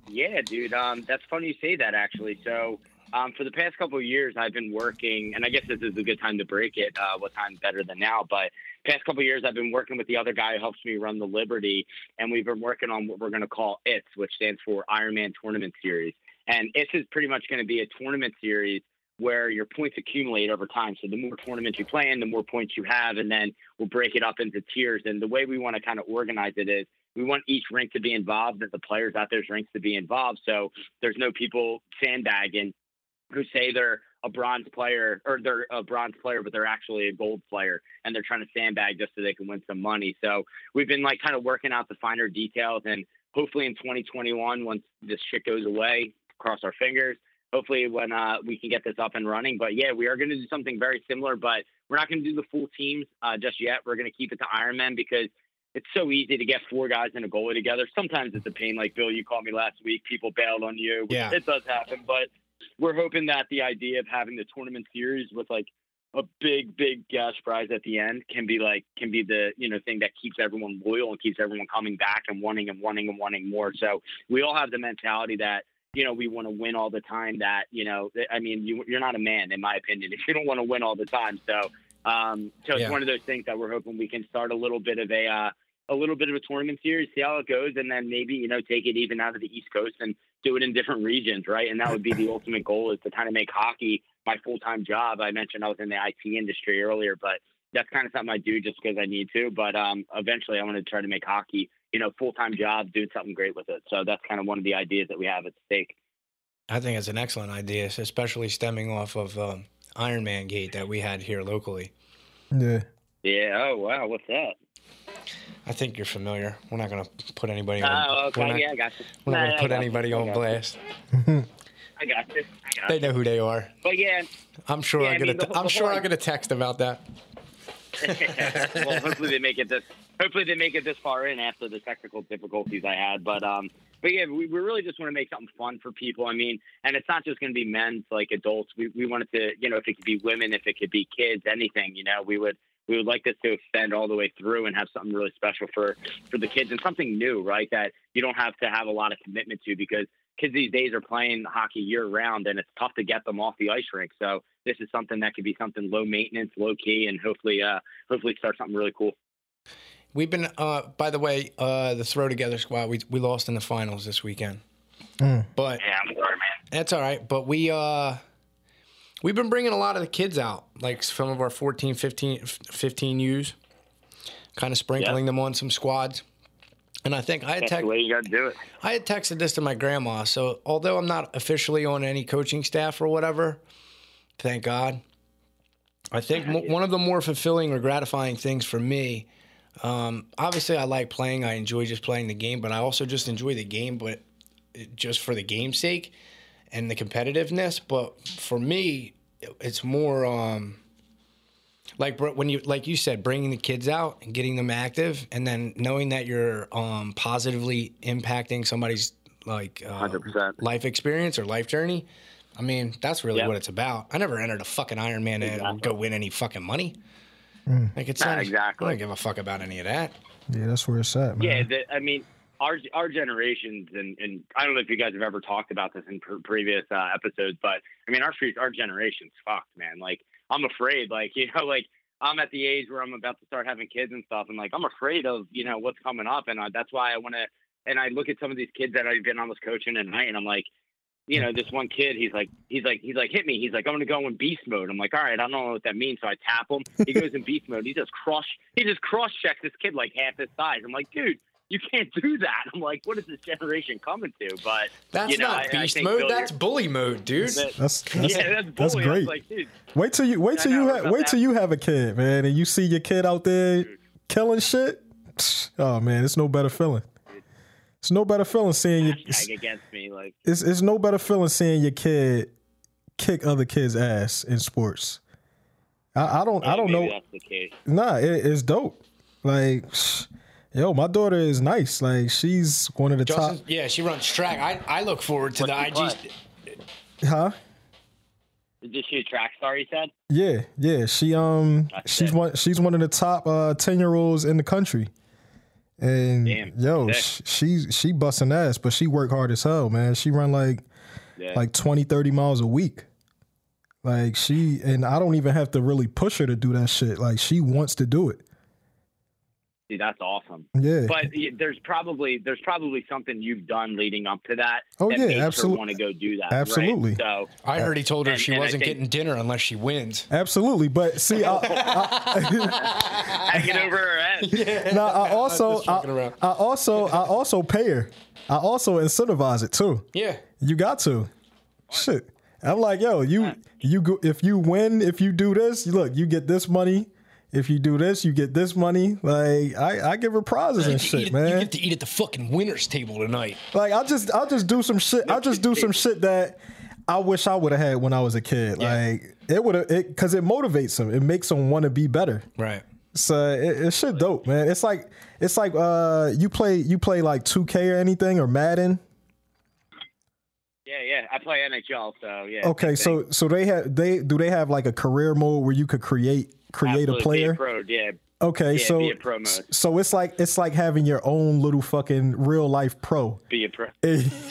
Yeah, dude. Um, that's funny you say that actually. So, um, for the past couple of years, I've been working, and I guess this is a good time to break it. Uh, what time better than now? But past couple of years, I've been working with the other guy who helps me run the Liberty, and we've been working on what we're going to call ITS, which stands for Ironman Tournament Series. And ITS is pretty much going to be a tournament series where your points accumulate over time. So the more tournaments you play in, the more points you have, and then we'll break it up into tiers. And the way we want to kind of organize it is we want each rink to be involved, and the players out there's rinks to be involved. So there's no people sandbagging who say they're a bronze player or they're a bronze player, but they're actually a gold player, and they're trying to sandbag just so they can win some money. So we've been like kind of working out the finer details, and hopefully in 2021, once this shit goes away, cross our fingers. Hopefully, when uh, we can get this up and running. But yeah, we are going to do something very similar, but we're not going to do the full teams uh, just yet. We're going to keep it to Ironman because it's so easy to get four guys and a goalie together. Sometimes it's a pain. Like Bill, you called me last week. People bailed on you. Yeah. it does happen. But we're hoping that the idea of having the tournament series with like a big, big cash prize at the end can be like can be the you know thing that keeps everyone loyal and keeps everyone coming back and wanting and wanting and wanting more. So we all have the mentality that you know we want to win all the time. That you know, I mean, you, you're not a man, in my opinion, *laughs* if you don't want to win all the time. So, um, so it's one of those things that we're hoping we can start a little bit of a uh, a little bit of a tournament series, see how it goes, and then maybe you know take it even out of the East Coast and do it in different regions, right? And that would be the *laughs* ultimate goal is to kind of make hockey my full time job. I mentioned I was in the IT industry earlier, but that's kind of something I do just because I need to. But um, eventually, I want to try to make hockey, you know, full time job, doing something great with it. So that's kind of one of the ideas that we have at stake. I think it's an excellent idea, especially stemming off of um, Ironman Gate that we had here locally. Yeah. Yeah. Oh wow, what's that? I think you're familiar. We're not going to put anybody on. Oh, we're okay. not, yeah, I got you. we're not Nah, going I to put got you. anybody I on blast. I got this. I got They you. know who they are. But yeah, I'm sure Yeah, I I get mean, a. the- I'm the sure whole- I get a text about that. *laughs* well, hopefully they make it this. Hopefully they make it this far in after the technical difficulties I had. But um, but yeah, we, we really just want to make something fun for people. I mean, and it's not just going to be men, like adults. We we wanted to, you know, if it could be women, if it could be kids, anything. You know, we would we would like this to extend all the way through and have something really special for for the kids and something new, right? That you don't have to have a lot of commitment to because kids these days are playing hockey year round and it's tough to get them off the ice rink. So this is something that could be something low maintenance, low key, and hopefully uh hopefully start something really cool. We've been. Uh, by the way, uh, the throw together squad. We we lost in the finals this weekend. Mm. But Yeah, I'm sorry, man. That's all right. But we uh we've been bringing a lot of the kids out, like some of our 14, 15, 15 U's, kind of sprinkling them on some squads. And I think I had, That's the way you got to do it. I had texted this to my grandma. So although I'm not officially on any coaching staff or whatever, thank God. I think mo- one of the more fulfilling or gratifying things for me, um, obviously I like playing. I enjoy just playing the game, but I also just enjoy the game, but just for the game's sake and the competitiveness. But for me, it's more um, like when you like you said, bringing the kids out and getting them active, and then knowing that you're um, positively impacting somebody's like uh, 100%. life experience or life journey. I mean, that's really Yep. what it's about. I never entered a fucking Ironman to Exactly. go win any fucking money. Like it's Nah, not exactly. I don't give a fuck about any of that. Yeah, that's where it's at, man. Yeah, the, I mean, our our generations, and, and I don't know if you guys have ever talked about this in pre- previous uh, episodes, but I mean, our our generation's fucked, man. Like, I'm afraid, like, *laughs* you know, like I'm at the age where I'm about to start having kids and stuff, and like I'm afraid of, you know, what's coming up, and uh, that's why I want to. And I look at some of these kids that I've been almost coaching at night, and I'm like. You know, this one kid, he's like, he's like, he's like, hit me. He's like, I'm gonna go in beast mode. I'm like, all right, I don't know what that means. So I tap him. He goes in beast mode. He just crush, he just cross checks this kid like half his size. I'm like, dude, you can't do that. I'm like, what is this generation coming to? But That's you know, not I- I beast think, mode. That's bully mode, dude. that- That's that's, yeah, that's, that's bullying. I was great. like, dude, Wait till you wait till you what ha- wait till that? you have a kid, man, and you see your kid out there killing shit. Oh man, it's no better feeling. It's no better feeling seeing your hashtag against me. Like, it's it's no better feeling seeing your kid kick other kids' ass in sports. I, I don't I don't know. That's the case. Nah, it, it's dope. Like, yo, my daughter is nice. Like, she's one of the top. Yeah, she runs track. I, I look forward to What's the she IG. play? Huh? Is she a track star? You said. Yeah, yeah. She um, That's she's sick. one. She's one of the top uh ten year olds in the country. And Damn, yo, sick. sh- she she busting ass, but she work hard as hell, man. She run like Yeah. like 20, 30 miles a week. Like she and I don't even have to really push her to do that shit. Like she wants to do it. See, that's awesome. Yeah. But there's probably there's probably something you've done leading up to that. Oh, that yeah, absolutely. want to go do that. right? absolutely. So I heard he told her And- she and wasn't think- getting dinner unless she wins. Absolutely. But see, I, *laughs* I, *laughs* hanging over her head. *laughs* now I also I. I also I also pay her. I also incentivize it too. Yeah. You got to. Shit. I'm like, yo, you you go if you win, if you do this, look, you get this money. If you do this, you get this money. Like I, I give her prizes and You, shit, eat, you man. get to eat at the fucking winners table tonight. Like I'll just I'll just do some shit. I'll just do some shit that I wish I would have had when I was a kid. Yeah. Like it would have it because it motivates them. It makes them want to be better. Right. So it, it's shit dope, man. It's like it's like uh you play you play like 2K or anything or Madden. Yeah, yeah. I play NHL, so yeah. Okay, so so they have they do they have like a career mode where you could create create Absolutely, a player? Be a pro, yeah. Okay, yeah, so be a pro mode. so it's like it's like having your own little fucking real life pro. Be a pro. *laughs* it's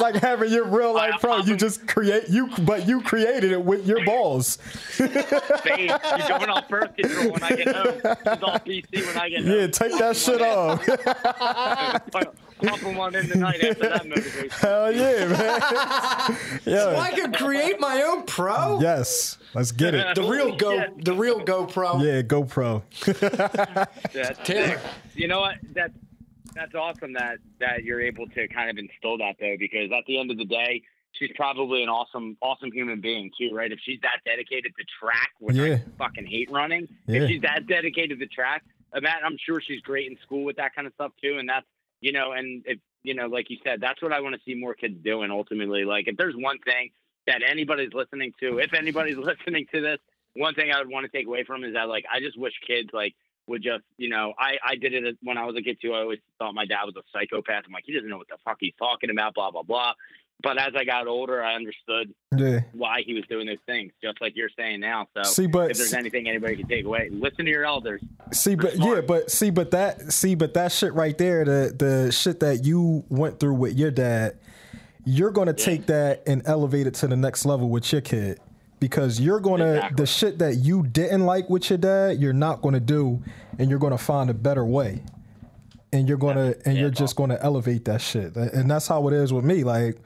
like having your real life pro. You just create you, but you created it with your balls. You're going birth control when I get home. It's all PC when I get home. Yeah, take that shit off. *laughs* *laughs* Popping one in tonight after that motivation. *laughs* Hell yeah, man. *laughs* yeah. I can create my own pro. Yes, let's get it. The real go, shit. the real GoPro. Yeah, GoPro. *laughs* That's Taylor. You know what? That's that's awesome that that you're able to kind of instill that though, because at the end of the day, she's probably an awesome awesome human being too, right? If she's that dedicated to track, which Yeah. I fucking hate running, Yeah. if she's that dedicated to track, uh, Matt, I'm sure she's great in school with that kind of stuff too, and that's you know, and if you know, like you said, that's what I want to see more kids doing ultimately. Like if there's one thing that anybody's listening to, if anybody's *laughs* listening to this, one thing I would want to take away from is that like I just wish kids like would just you know I I did it when I was a kid too. I always thought my dad was a psychopath. I'm like he doesn't know what the fuck he's talking about, blah blah blah. But as I got older, I understood Yeah. why he was doing those things, just like you're saying now. So See, but if there's anything anybody can take away, listen to your elders. See, but yeah, but see, but that see, but that shit right there, the the shit that you went through with your dad, you're gonna take that and elevate it to the next level with your kid. Because you're gonna Exactly. the shit that you didn't like with your dad, you're not gonna do, and you're gonna find a better way. And you're gonna and yeah, you're it's just gonna elevate that shit. And that's how it is with me. Like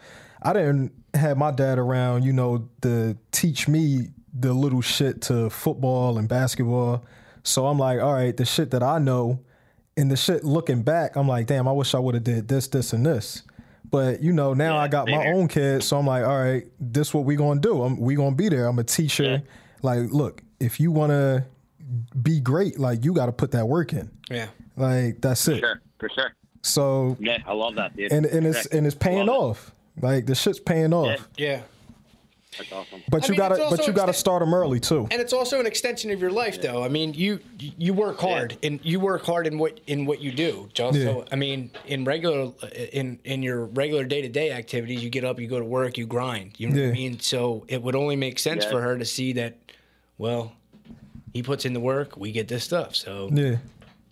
I didn't have my dad around, you know, to teach me the little shit to football and basketball. So I'm like, all right, the shit that I know, and the shit looking back, I'm like, damn, I wish I would have did this, this, and this. But you know, now Yeah, I got my here. own kid, so I'm like, all right, this what we gonna do. I'm, we gonna be there. I'm a teacher. Yeah. Like, look, if you wanna be great, like you got to put that work in. Yeah. Like that's it. For Sure, for sure. So Yeah, I love that, dude. and and it's and it's paying Love it. Off. Like the shit's paying off. Yeah. That's awesome. But I you mean, gotta it's but you gotta extent- start them early too. And it's also an extension of your life, though. I mean, you you work hard, and you work hard in what in what you do. Just Yeah. so I mean, in regular in in your regular day to day activities, you get up, you go to work, you grind. You know what Yeah. I mean? So it would only make sense Yeah. for her to see that. Well, he puts in the work, we get this stuff. So Yeah.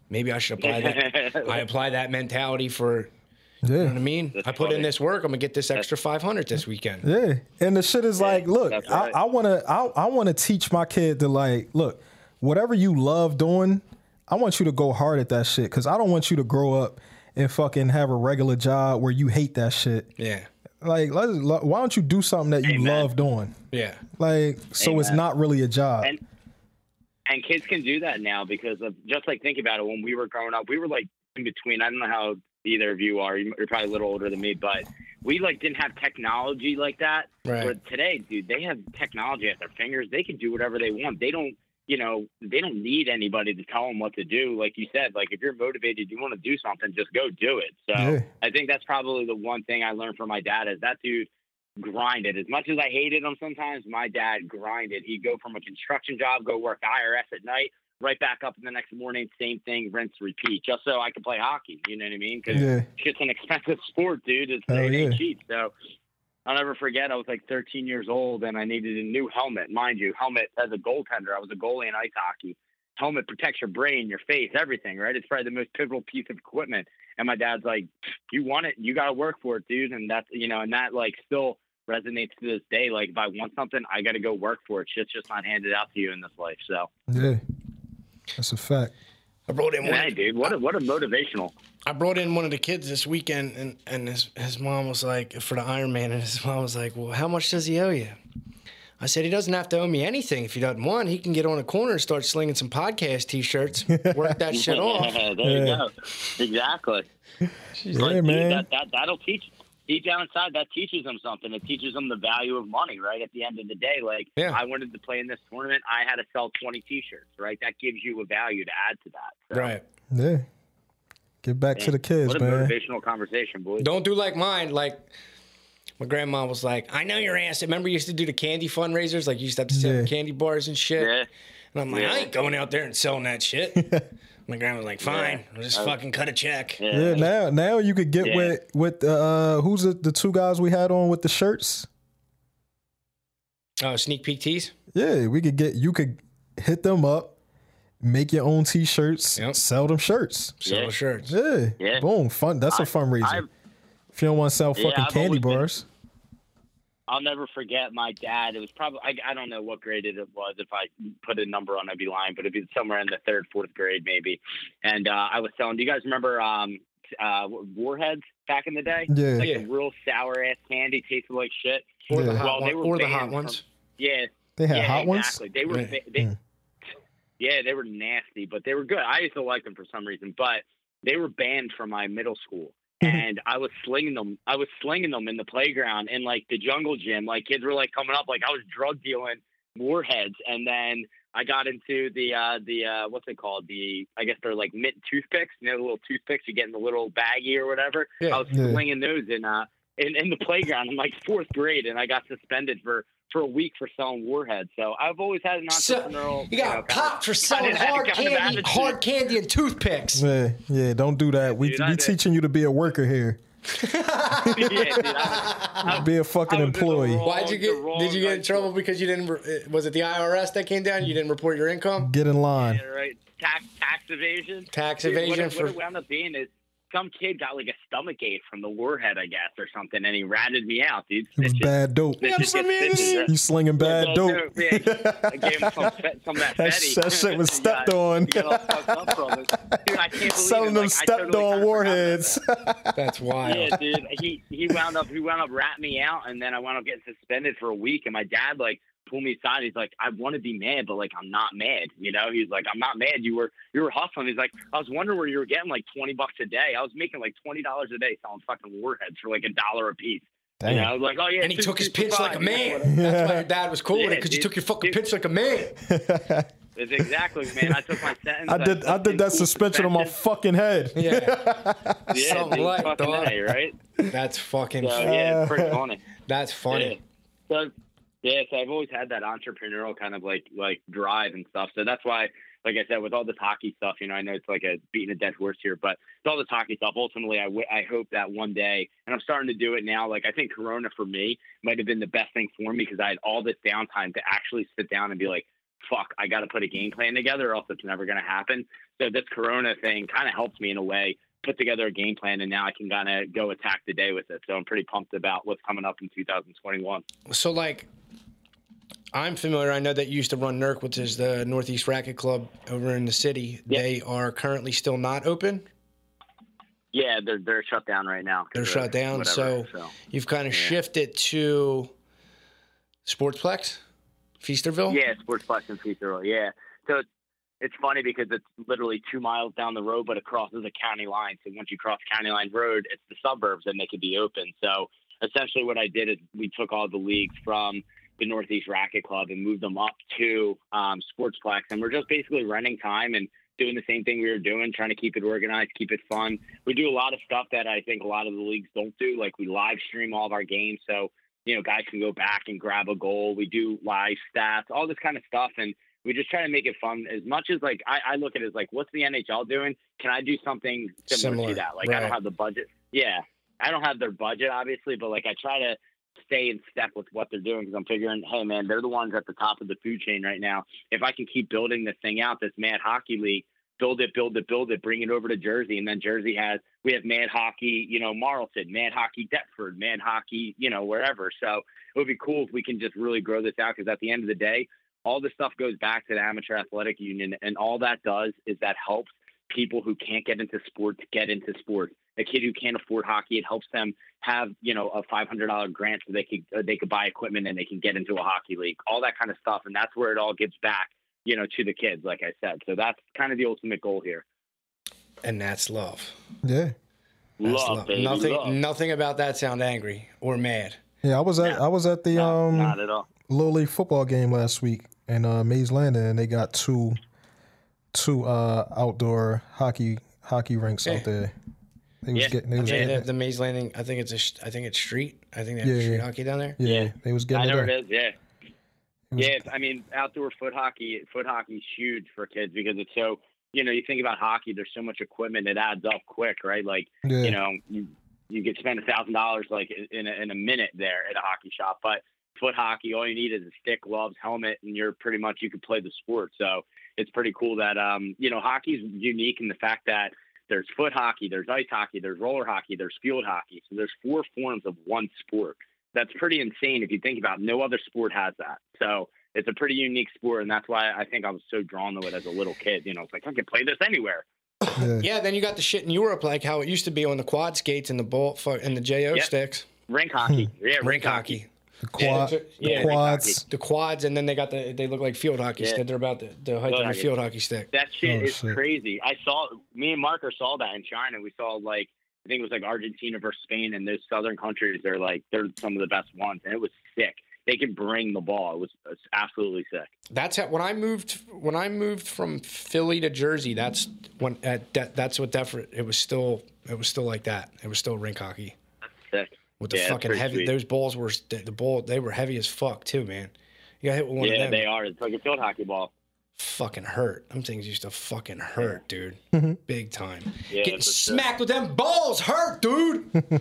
maybe I should apply that. *laughs* I apply that mentality for. You know what I mean? That's I put in this work. I'm gonna get this extra 500 this weekend. Yeah. And the shit is like, look, that's I. I wanna I, I wanna teach my kid to like, look, whatever you love doing, I want you to go hard at that shit. Cause I don't want you to grow up and fucking have a regular job where you hate that shit. Yeah. Like, let's, why don't you do something that you Amen. love doing? Yeah. Like, so it's not really a job. And and kids can do that now because of just like think about it when we were growing up we were like in between. I don't know how either of you are. You're probably a little older than me, but we like didn't have technology like that. Right. But today, dude, they have technology at their fingers. They can do whatever they want. They don't, you know, they don't need anybody to tell them what to do. Like you said, like if you're motivated, you want to do something, just go do it. So Yeah. I think that's probably the one thing I learned from my dad is that dude grinded. As much as I hated him sometimes, my dad grinded. He'd go from a construction job, go work IRS at night, right back up in the next morning, same thing, rinse, repeat, just so I can play hockey. You know what I mean? Because Yeah. shit's an expensive *laughs* sport, dude. It's Hell it ain't yeah. cheap. So I'll never forget. I was like 13 years old and I needed a new helmet. Mind you, helmet as a goaltender. I was a goalie in ice hockey. Helmet protects your brain, your face, everything. Right? It's probably the most pivotal piece of equipment. And my dad's like, "You want it? You got to work for it, dude." And that's you know, and that like still resonates to this day. Like if I want something, I got to go work for it. Shit's just not handed out to you in this life. So, Yeah. That's a fact. I brought in one. hey, dude, what a, what a motivational. I brought in one of the kids this weekend, and, and his, his mom was like, for the Ironman, and his *laughs* mom was like, Well, how much does he owe you? I said, He doesn't have to owe me anything if he doesn't want. He can get on a corner and start slinging some podcast t shirts, work that *laughs* shit off. there you go. Exactly. Yeah, But, dude, man. That, that that'll teach deep down inside. That teaches them something. It teaches them the value of money. Right at the end of the day, like Yeah. I wanted to play in this tournament, I had to sell twenty T-shirts. Right, that gives you a value to add to that. So, Right. Yeah. Get back to the kids, What a man. motivational conversation, boys. Don't do like mine. Like, my grandma was like, I know your ass. Remember, you used to do the candy fundraisers? Like, you used to have to sell Yeah. candy bars and shit. Yeah. And I'm like, Yeah. I ain't going out there and selling that shit. *laughs* my grandma was like, Fine, I'll just fucking cut a check. Yeah, now now you could get Yeah. with with uh who's the, the two guys we had on with the shirts? Oh, sneak peek tees? Yeah, we could get you could hit them up, make your own t-shirts, Yep. sell them shirts. Sell Yeah. the shirts. Yeah. Yeah. Boom. Fun. That's a fundraiser. I've- if you don't want to sell Yeah, fucking I've candy always been- bars. I'll never forget my dad. It was probably I, I don't know what grade it was. If I put a number on, I'd be lying, but it'd be somewhere in the third, fourth grade maybe. And uh, I was telling, Do you guys remember um, uh, Warheads back in the day? Yeah. Like Yeah. the real sour ass candy, tasted like shit. Or the Yeah. hot, Well, they one, were or the banned hot from- ones. Yeah, They had yeah, hot ones. exactly. They were, Right. ba- they, Mm. yeah, they were nasty, but they were good. I used to like them for some reason, but they were banned from my middle school. And I was slinging them. I was slinging them in the playground in like the jungle gym. Like kids were like coming up, like I was drug dealing warheads, and then I got into the uh the uh what's it called? The I guess they're like mint toothpicks. You know, the little toothpicks you get in the little baggie or whatever. Yeah. I was Yeah. slinging those in uh in, in the playground in like fourth grade, and I got suspended for for a week for selling warheads. So I've always had an So, entrepreneurial. you got know, kind of- popped for selling hard candy, hard candy and toothpicks. Yeah, yeah. Don't do that. we dude, we teaching you to be a worker here. *laughs* *laughs* yeah, dude, I was- *laughs* Be a fucking I was in the employee. wrong- Why'd you get? Did you get in trouble because you didn't? re- uh, Was it the IRS that came down? You didn't report your income. Get in line. Yeah, right. Tax tax evasion. Tax Dude, evasion What for- what it wound up being is some kid got like a stomach ache from the warhead, I guess, or something, and he ratted me out, dude. It was bad dope. snitches get You slinging bad Yeah, dope. yeah, I gave him some, some that That- that shit was stepped on. he got all fucked up from it. Dude, I can't Selling them Like, stepped totally on warheads. that. *laughs* That's wild. Yeah, dude. He he wound up he wound up ratting me out, and then I wound up getting suspended for a week. And my dad like pulled me aside. He's like, I want to be mad, but like I'm not mad. You know, he's like, I'm not mad. You were you were hustling. He's like, I was wondering where you were getting like twenty bucks a day. I was making like twenty dollars a day selling fucking warheads for like a dollar a piece. You know, I was like, oh yeah. And he two, took his two for pitch like a five, you know, man. That's why your dad was cool with it because you took your fucking Dude. pitch like a man. *laughs* It's exactly, man. I took my *laughs* sentence. I did I did that cool suspension on my fucking head. Yeah, *laughs* Yeah, something dude, like, fucking. A, right? that's fucking. So yeah, it's pretty funny. That's funny. Yeah. So yeah, so I've always had that entrepreneurial kind of like like drive and stuff. So that's why, like I said, with all this hockey stuff, you know, I know it's like a beating a dead horse here, but with all the hockey stuff, ultimately, I, w- I hope that one day, and I'm starting to do it now. Like I think Corona for me might have been the best thing for me because I had all this downtime to actually sit down and be like, fuck, I got to put a game plan together, or else it's never going to happen. So this Corona thing kind of helps me in a way put together a game plan, and now I can kind of go attack the day with it. So I'm pretty pumped about what's coming up in 2021. So like, I'm familiar. I know that you used to run NERC, which is the Northeast Racket Club over in the city. Yeah. They are currently still not open. Yeah, they're they're shut down right now. They're shut down. whatever, So you've kind of Yeah. shifted to Sportsplex, Feasterville. yeah, Sportsplex and Feasterville. Yeah, so it's funny because it's literally two miles down the road, but it crosses a county line. So once you cross County Line Road, it's the suburbs and they could be open. So essentially, what I did is we took all the leagues from the Northeast Racket Club and moved them up to um, Sportsplex, and we're just basically running time and doing the same thing we were doing, trying to keep it organized, keep it fun. We do a lot of stuff that I think a lot of the leagues don't do, like we live stream all of our games, so you know guys can go back and grab a goal. We do live stats, all this kind of stuff, and we just try to make it fun as much as like I, I look at it as like what's the NHL doing? Can I do something similar, Similar, to that? Like I don't have the budget. Yeah, I don't have their budget obviously, but like I try to stay in step with what they're doing because I'm figuring, hey man, they're the ones at the top of the food chain right now. If I can keep building this thing out, this Mad Hockey League, build it, build it, build it, bring it over to Jersey, and then Jersey has we have Mad Hockey, you know, Marlton, Mad Hockey Deptford, Mad Hockey, you know, wherever. So it would be cool if we can just really grow this out because at the end of the day, all this stuff goes back to the amateur athletic union, and all that does is that helps people who can't get into sports get into sports. A kid who can't afford hockey, it helps them have you know a five hundred dollar grant so they could uh, they could buy equipment and they can get into a hockey league, all that kind of stuff, and that's where it all gives back, you know, to the kids, like I said. So that's kind of the ultimate goal here. And that's love. Yeah. That's Love, baby, nothing. love. Nothing about that sound angry or mad. Yeah, I was at I was at the No, um not at all. Little League football game last week in uh, Mays Landing, and they got two two uh, outdoor hockey hockey rinks Yeah. out there. They was Yeah. getting they was Yeah, getting the, it. the Mays Landing. I think it's a. sh- I think it's street. I think they have Yeah, street yeah. hockey down there. yeah, Yeah. they was I getting know it. it up. is. Yeah. It was- Yeah, I mean, outdoor foot hockey, foot hockey's huge for kids because it's so. You know, you think about hockey. There's so much equipment; it adds up quick, right? Like, yeah. you know, you, you could spend a thousand dollars like in a, in a minute there at a hockey shop. But foot hockey, all you need is a stick, gloves, helmet, and you're pretty much you can play the sport. So it's pretty cool that um, you know, hockey's unique in the fact that there's foot hockey, there's ice hockey, there's roller hockey, there's field hockey. So there's four forms of one sport. That's pretty insane if you think about. It. No other sport has that. So it's a pretty unique sport, and that's why I think I was so drawn to it as a little kid. You know, it's like I can play this anywhere. yeah. Yeah, then you got the shit in Europe, like how it used to be on the quad skates and the ball and the Jo Yep. sticks, Rink hockey, Hmm. yeah, rink hockey, The quad, Yeah, the yeah, quads. the quads, and then they got the they look like field hockey Yeah. stick. They're about the, the height Field of oh, a hockey. field hockey stick. That shit Oh, is shit. crazy. I saw me and Marker saw that in China. We saw like I think it was like Argentina versus Spain, and those southern countries. They're like they're some of the best ones, and it was sick. They can bring the ball. It was, it was absolutely sick. That's how, when I moved when I moved from Philly to Jersey. That's when at that, that's what that it was still it was still like that. It was still rink hockey That's Sick. With the Yeah, fucking heavy. sweet. Those balls were the, the ball. They were heavy as fuck too, man. You got hit with one yeah, of them. Yeah, they are. It's like a field hockey ball. Fucking hurt. Them things used to fucking hurt, dude. *laughs* Mm-hmm. Big time. Yeah, Getting for sure. smacked with them balls hurt, dude. *laughs*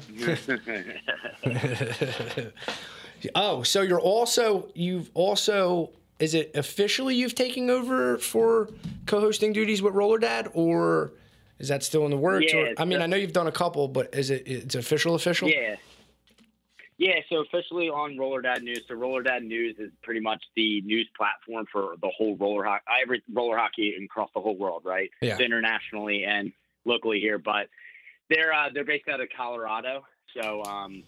*laughs* oh, so you're also you've also is it officially you've taken over for co-hosting duties with Roller Dad or is that still in the works? Yeah, or, I mean, so- I know you've done a couple, but is it it's official official? Yeah. Yeah, so officially on Roller Dad News. So Roller Dad News is pretty much the news platform for the whole roller hockey, every roller hockey across the whole world, right? Yeah. So internationally and locally here, but they're uh, they're based out of Colorado. So um,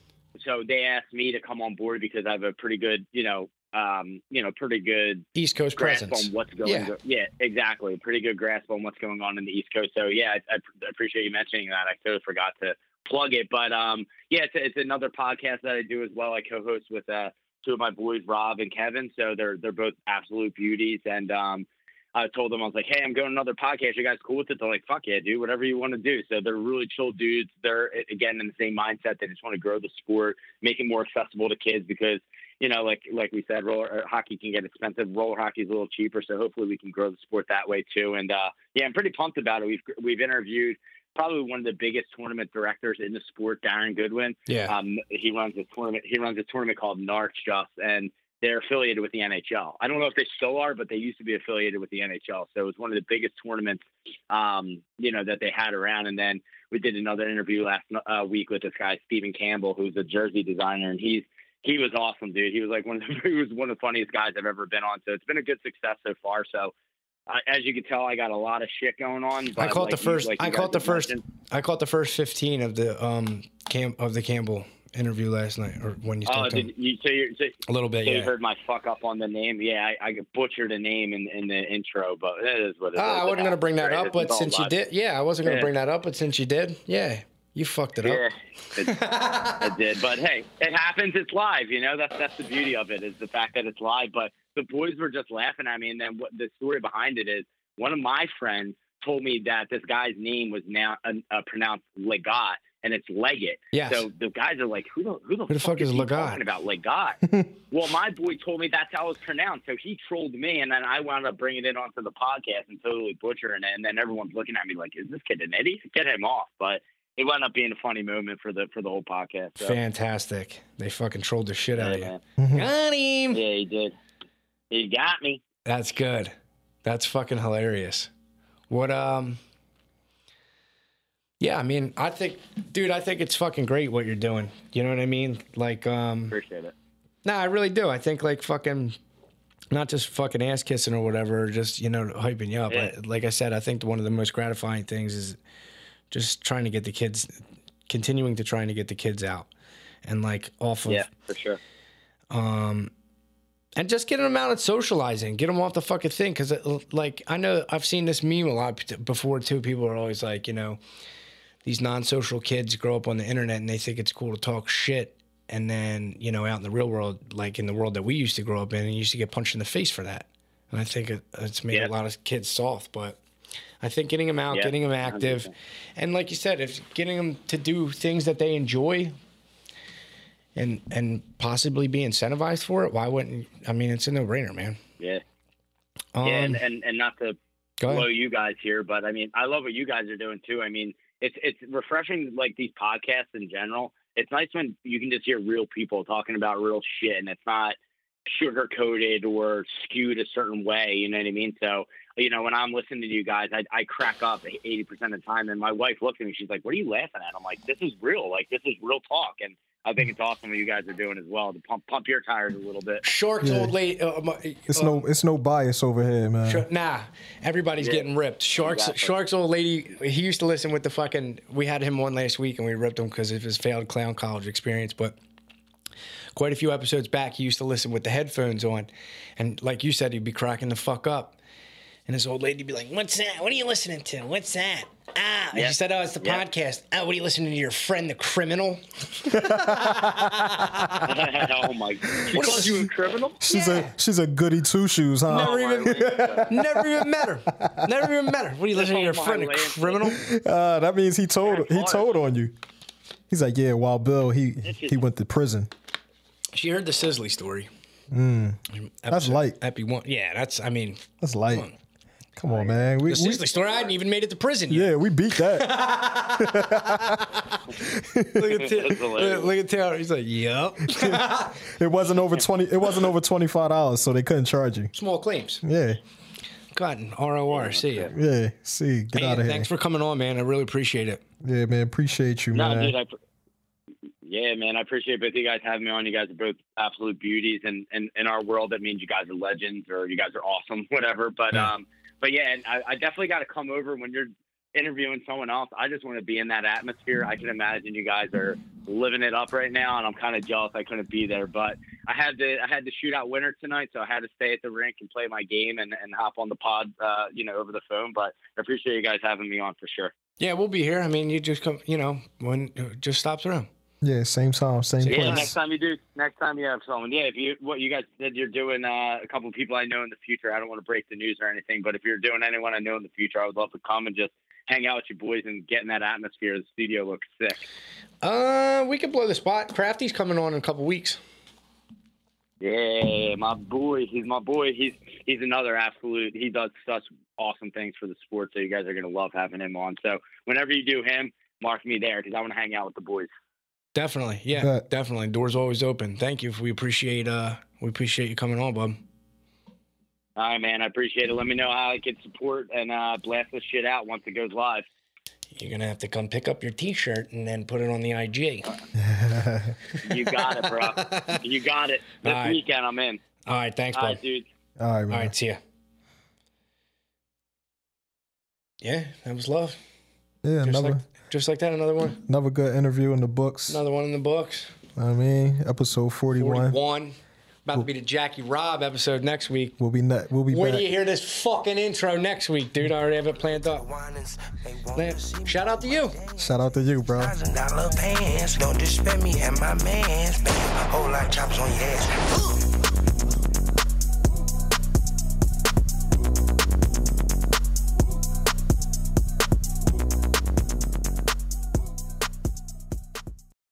so they asked me to come on board because I have a pretty good, you know, um, you know, pretty good East Coast grasp presence. on what's going Yeah. on. Yeah, exactly. Pretty good grasp on what's going on in the East Coast. So yeah, I, I appreciate you mentioning that. I totally forgot to plug it, but um, yeah, it's, it's another podcast that I do as well. I co-host with uh, two of my boys, Rob and Kevin. So they're they're both absolute beauties, and um, I told them I was like, hey, I'm going another podcast. You guys cool with it? They're like, fuck yeah, dude, whatever you want to do. So they're really chill dudes. They're again in the same mindset. They just want to grow the sport, make it more accessible to kids because you know, like like we said, roller hockey can get expensive. Roller hockey is a little cheaper, so hopefully we can grow the sport that way too. And uh, yeah, I'm pretty pumped about it. We've we've interviewed probably one of the biggest tournament directors in the sport, Darren Goodwin. Yeah. Um, he runs a tournament. He runs a tournament called NARCh Just, and they're affiliated with the NHL. I don't know if they still are, but they used to be affiliated with the NHL. So it was one of the biggest tournaments, um, you know, that they had around. And then we did another interview last uh, week with this guy Stephen Campbell, who's a jersey designer, and he's he was awesome, dude. He was like one of the, *laughs* he was one of the funniest guys I've ever been on. So it's been a good success so far. So. Uh, as you can tell, I got a lot of shit going on. I caught like the you- first. like you I caught the first. mentioned- I caught the first fifteen of the um camp of the Campbell interview last night, or when you Oh, talked to did him? you? So, you're, so, A little bit, so you heard my fuck up on the name? Yeah, I, I butchered a name in, in the intro, but that is what it is. Ah, I wasn't gonna bring that Right, up, but it's since you did, yeah, I wasn't gonna Yeah. bring that up, but since you did, yeah, you fucked it Yeah, up. it, *laughs* it did. But hey, it happens. It's live. You know, that's that's the beauty of it is the fact that it's live. But the boys were just laughing at me, and then what the story behind it is one of my friends told me that this guy's name was now uh, uh, pronounced Legat, and it's Leggett. Yes. So the guys are like, who the who the, Who the fuck is he Legat? talking about Legat? *laughs* well, my boy told me that's how it's pronounced. So he trolled me, and then I wound up bringing it onto the podcast and totally butchering it. And then everyone's looking at me like, "Is this kid an idiot? Get him off!" But it wound up being a funny moment for the for the whole podcast. So, Fantastic. They fucking trolled the shit out yeah, of you. man. Got him. yeah, he did. He got me. That's good. That's fucking hilarious. What um Yeah, I mean, I think dude, I think it's fucking great what you're doing. You know what I mean? Like um Appreciate it. No, I really do. I think like fucking not just fucking ass kissing or whatever, just you know hyping you up. Yeah. I, like I said, I think one of the most gratifying things is just trying to get the kids, continuing to trying to get the kids out, and like off of Yeah, for sure. um, and just getting them out and socializing, get them off the fucking thing. Cause it, like, I know I've seen this meme a lot before too. People are always like, you know, these non-social kids grow up on the internet and they think it's cool to talk shit. And then, you know, out in the real world, like in the world that we used to grow up in, and you used to get punched in the face for that. And I think it, it's made Yeah. a lot of kids soft, but I think getting them out, Yeah, getting them active, 100%. and like you said, if getting them to do things that they enjoy, and and possibly be incentivized for it, why wouldn't? I mean, it's a no brainer, man. Yeah. Um, yeah, and, and and not to blow you guys here, but I mean, I love what you guys are doing too. I mean, it's it's refreshing, like these podcasts in general. It's nice when you can just hear real people talking about real shit, and it's not sugar coated or skewed a certain way. You know what I mean? So, you know, when I'm listening to you guys, I, I crack up 80% of the time, and my wife looks at me, she's like, "What are you laughing at?" I'm like, "This is real. Like this is real talk." And I think it's awesome what you guys are doing as well to pump pump your tires a little bit. Sharks Yeah. old lady. Uh, my- It's uh, no, it's no bias over here, man. Sh- Nah, everybody's Yeah. getting ripped. Sharks, Exactly. Sharks old lady. He used to listen with the fucking. We had him one last week, and we ripped him because of his failed clown college experience. But quite a few episodes back, he used to listen with the headphones on, and like you said, he'd be cracking the fuck up. And his old lady'd be like, "What's that? What are you listening to? What's that?" Ah, and Yeah. she said, "Oh, it's the Yeah. podcast." Oh, what are you listening to? Your friend, the criminal. *laughs* oh my! She What called you a criminal? She's Yeah. a she's a goody two shoes, huh? Never Oh, even, *laughs* never even met her. Never even met her. What are you listening to? Your Oh, my friend, a Lanta. criminal. Uh, that means he told That's he told on you. He's like, yeah, while Bill he he went to prison. She heard the Sisley story. Mm. That's light. Epi one. Yeah, that's. I mean, That's light. Come on, man. We, the we- Sisley story. I hadn't even made it to prison yet. yeah, we beat that. *laughs* Look at Taylor. Look at Taylor. He's like, "Yep." *laughs* it wasn't over twenty. It wasn't over twenty five dollars, so they couldn't charge you. Small claims. Yeah, Cotton. ROR. See ya. yeah. See, get Hey, out of here. thanks for coming on, man. I really appreciate it. yeah, man. Appreciate you, No, man. dude. I, pr- yeah, man. I appreciate both you guys having me on. You guys are both absolute beauties, and and in our world, that means you guys are legends or you guys are awesome, *laughs* whatever. But Yeah. um, but yeah, and I, I definitely got to come over when you're interviewing someone else. I just want to be in that atmosphere. I can imagine you guys are living it up right now, and I'm kind of jealous I couldn't be there. But I had to I had to shoot out winter tonight, so I had to stay at the rink and play my game and, and hop on the pod, uh, you know, over the phone. But I appreciate you guys having me on for sure. Yeah, we'll be here. I mean, you just come. You know, when just stop through. Yeah, same time, same Yeah, place. next time you do, next time you have someone. Yeah, if you what you guys said you're doing uh, a couple of people I know in the future. I don't want to break the news or anything, but if you're doing anyone I know in the future, I would love to come and just hang out with you boys and get in that atmosphere. The studio looks sick. Uh, we could blow the spot. Crafty's coming on in a couple weeks. Yeah, my boy. He's my boy. He's he's another absolute. He does such awesome things for the sport. So you guys are gonna love having him on. So whenever you do him, mark me there because I want to hang out with the boys. Definitely. Yeah, Bet. definitely. Doors always open. Thank you. We appreciate. Uh, we appreciate you coming on, bub. All right, man. I appreciate it. Let me know how I can support and uh, blast this shit out once it goes live. You're gonna have to come pick up your T-shirt and then put it on the IG. *laughs* You got it, bro. You got it. This All right. weekend, I'm in. All right, thanks, All bub. right, dude. All right, man. right, see ya. Yeah, that was love. Yeah, Just another like, just like that, another one, another good interview in the books. another one in the books. I mean, episode 41. 41. About to be the Jackie Rob episode next week. We'll be nut. We'll be When back. do you hear this fucking intro next week, dude? I already have it planned up. Lance, shout out to you. Shout out to you, bro. Thousand dollar pants. Don't disrespect me and my mans. Bang, whole lot choppers on your ass.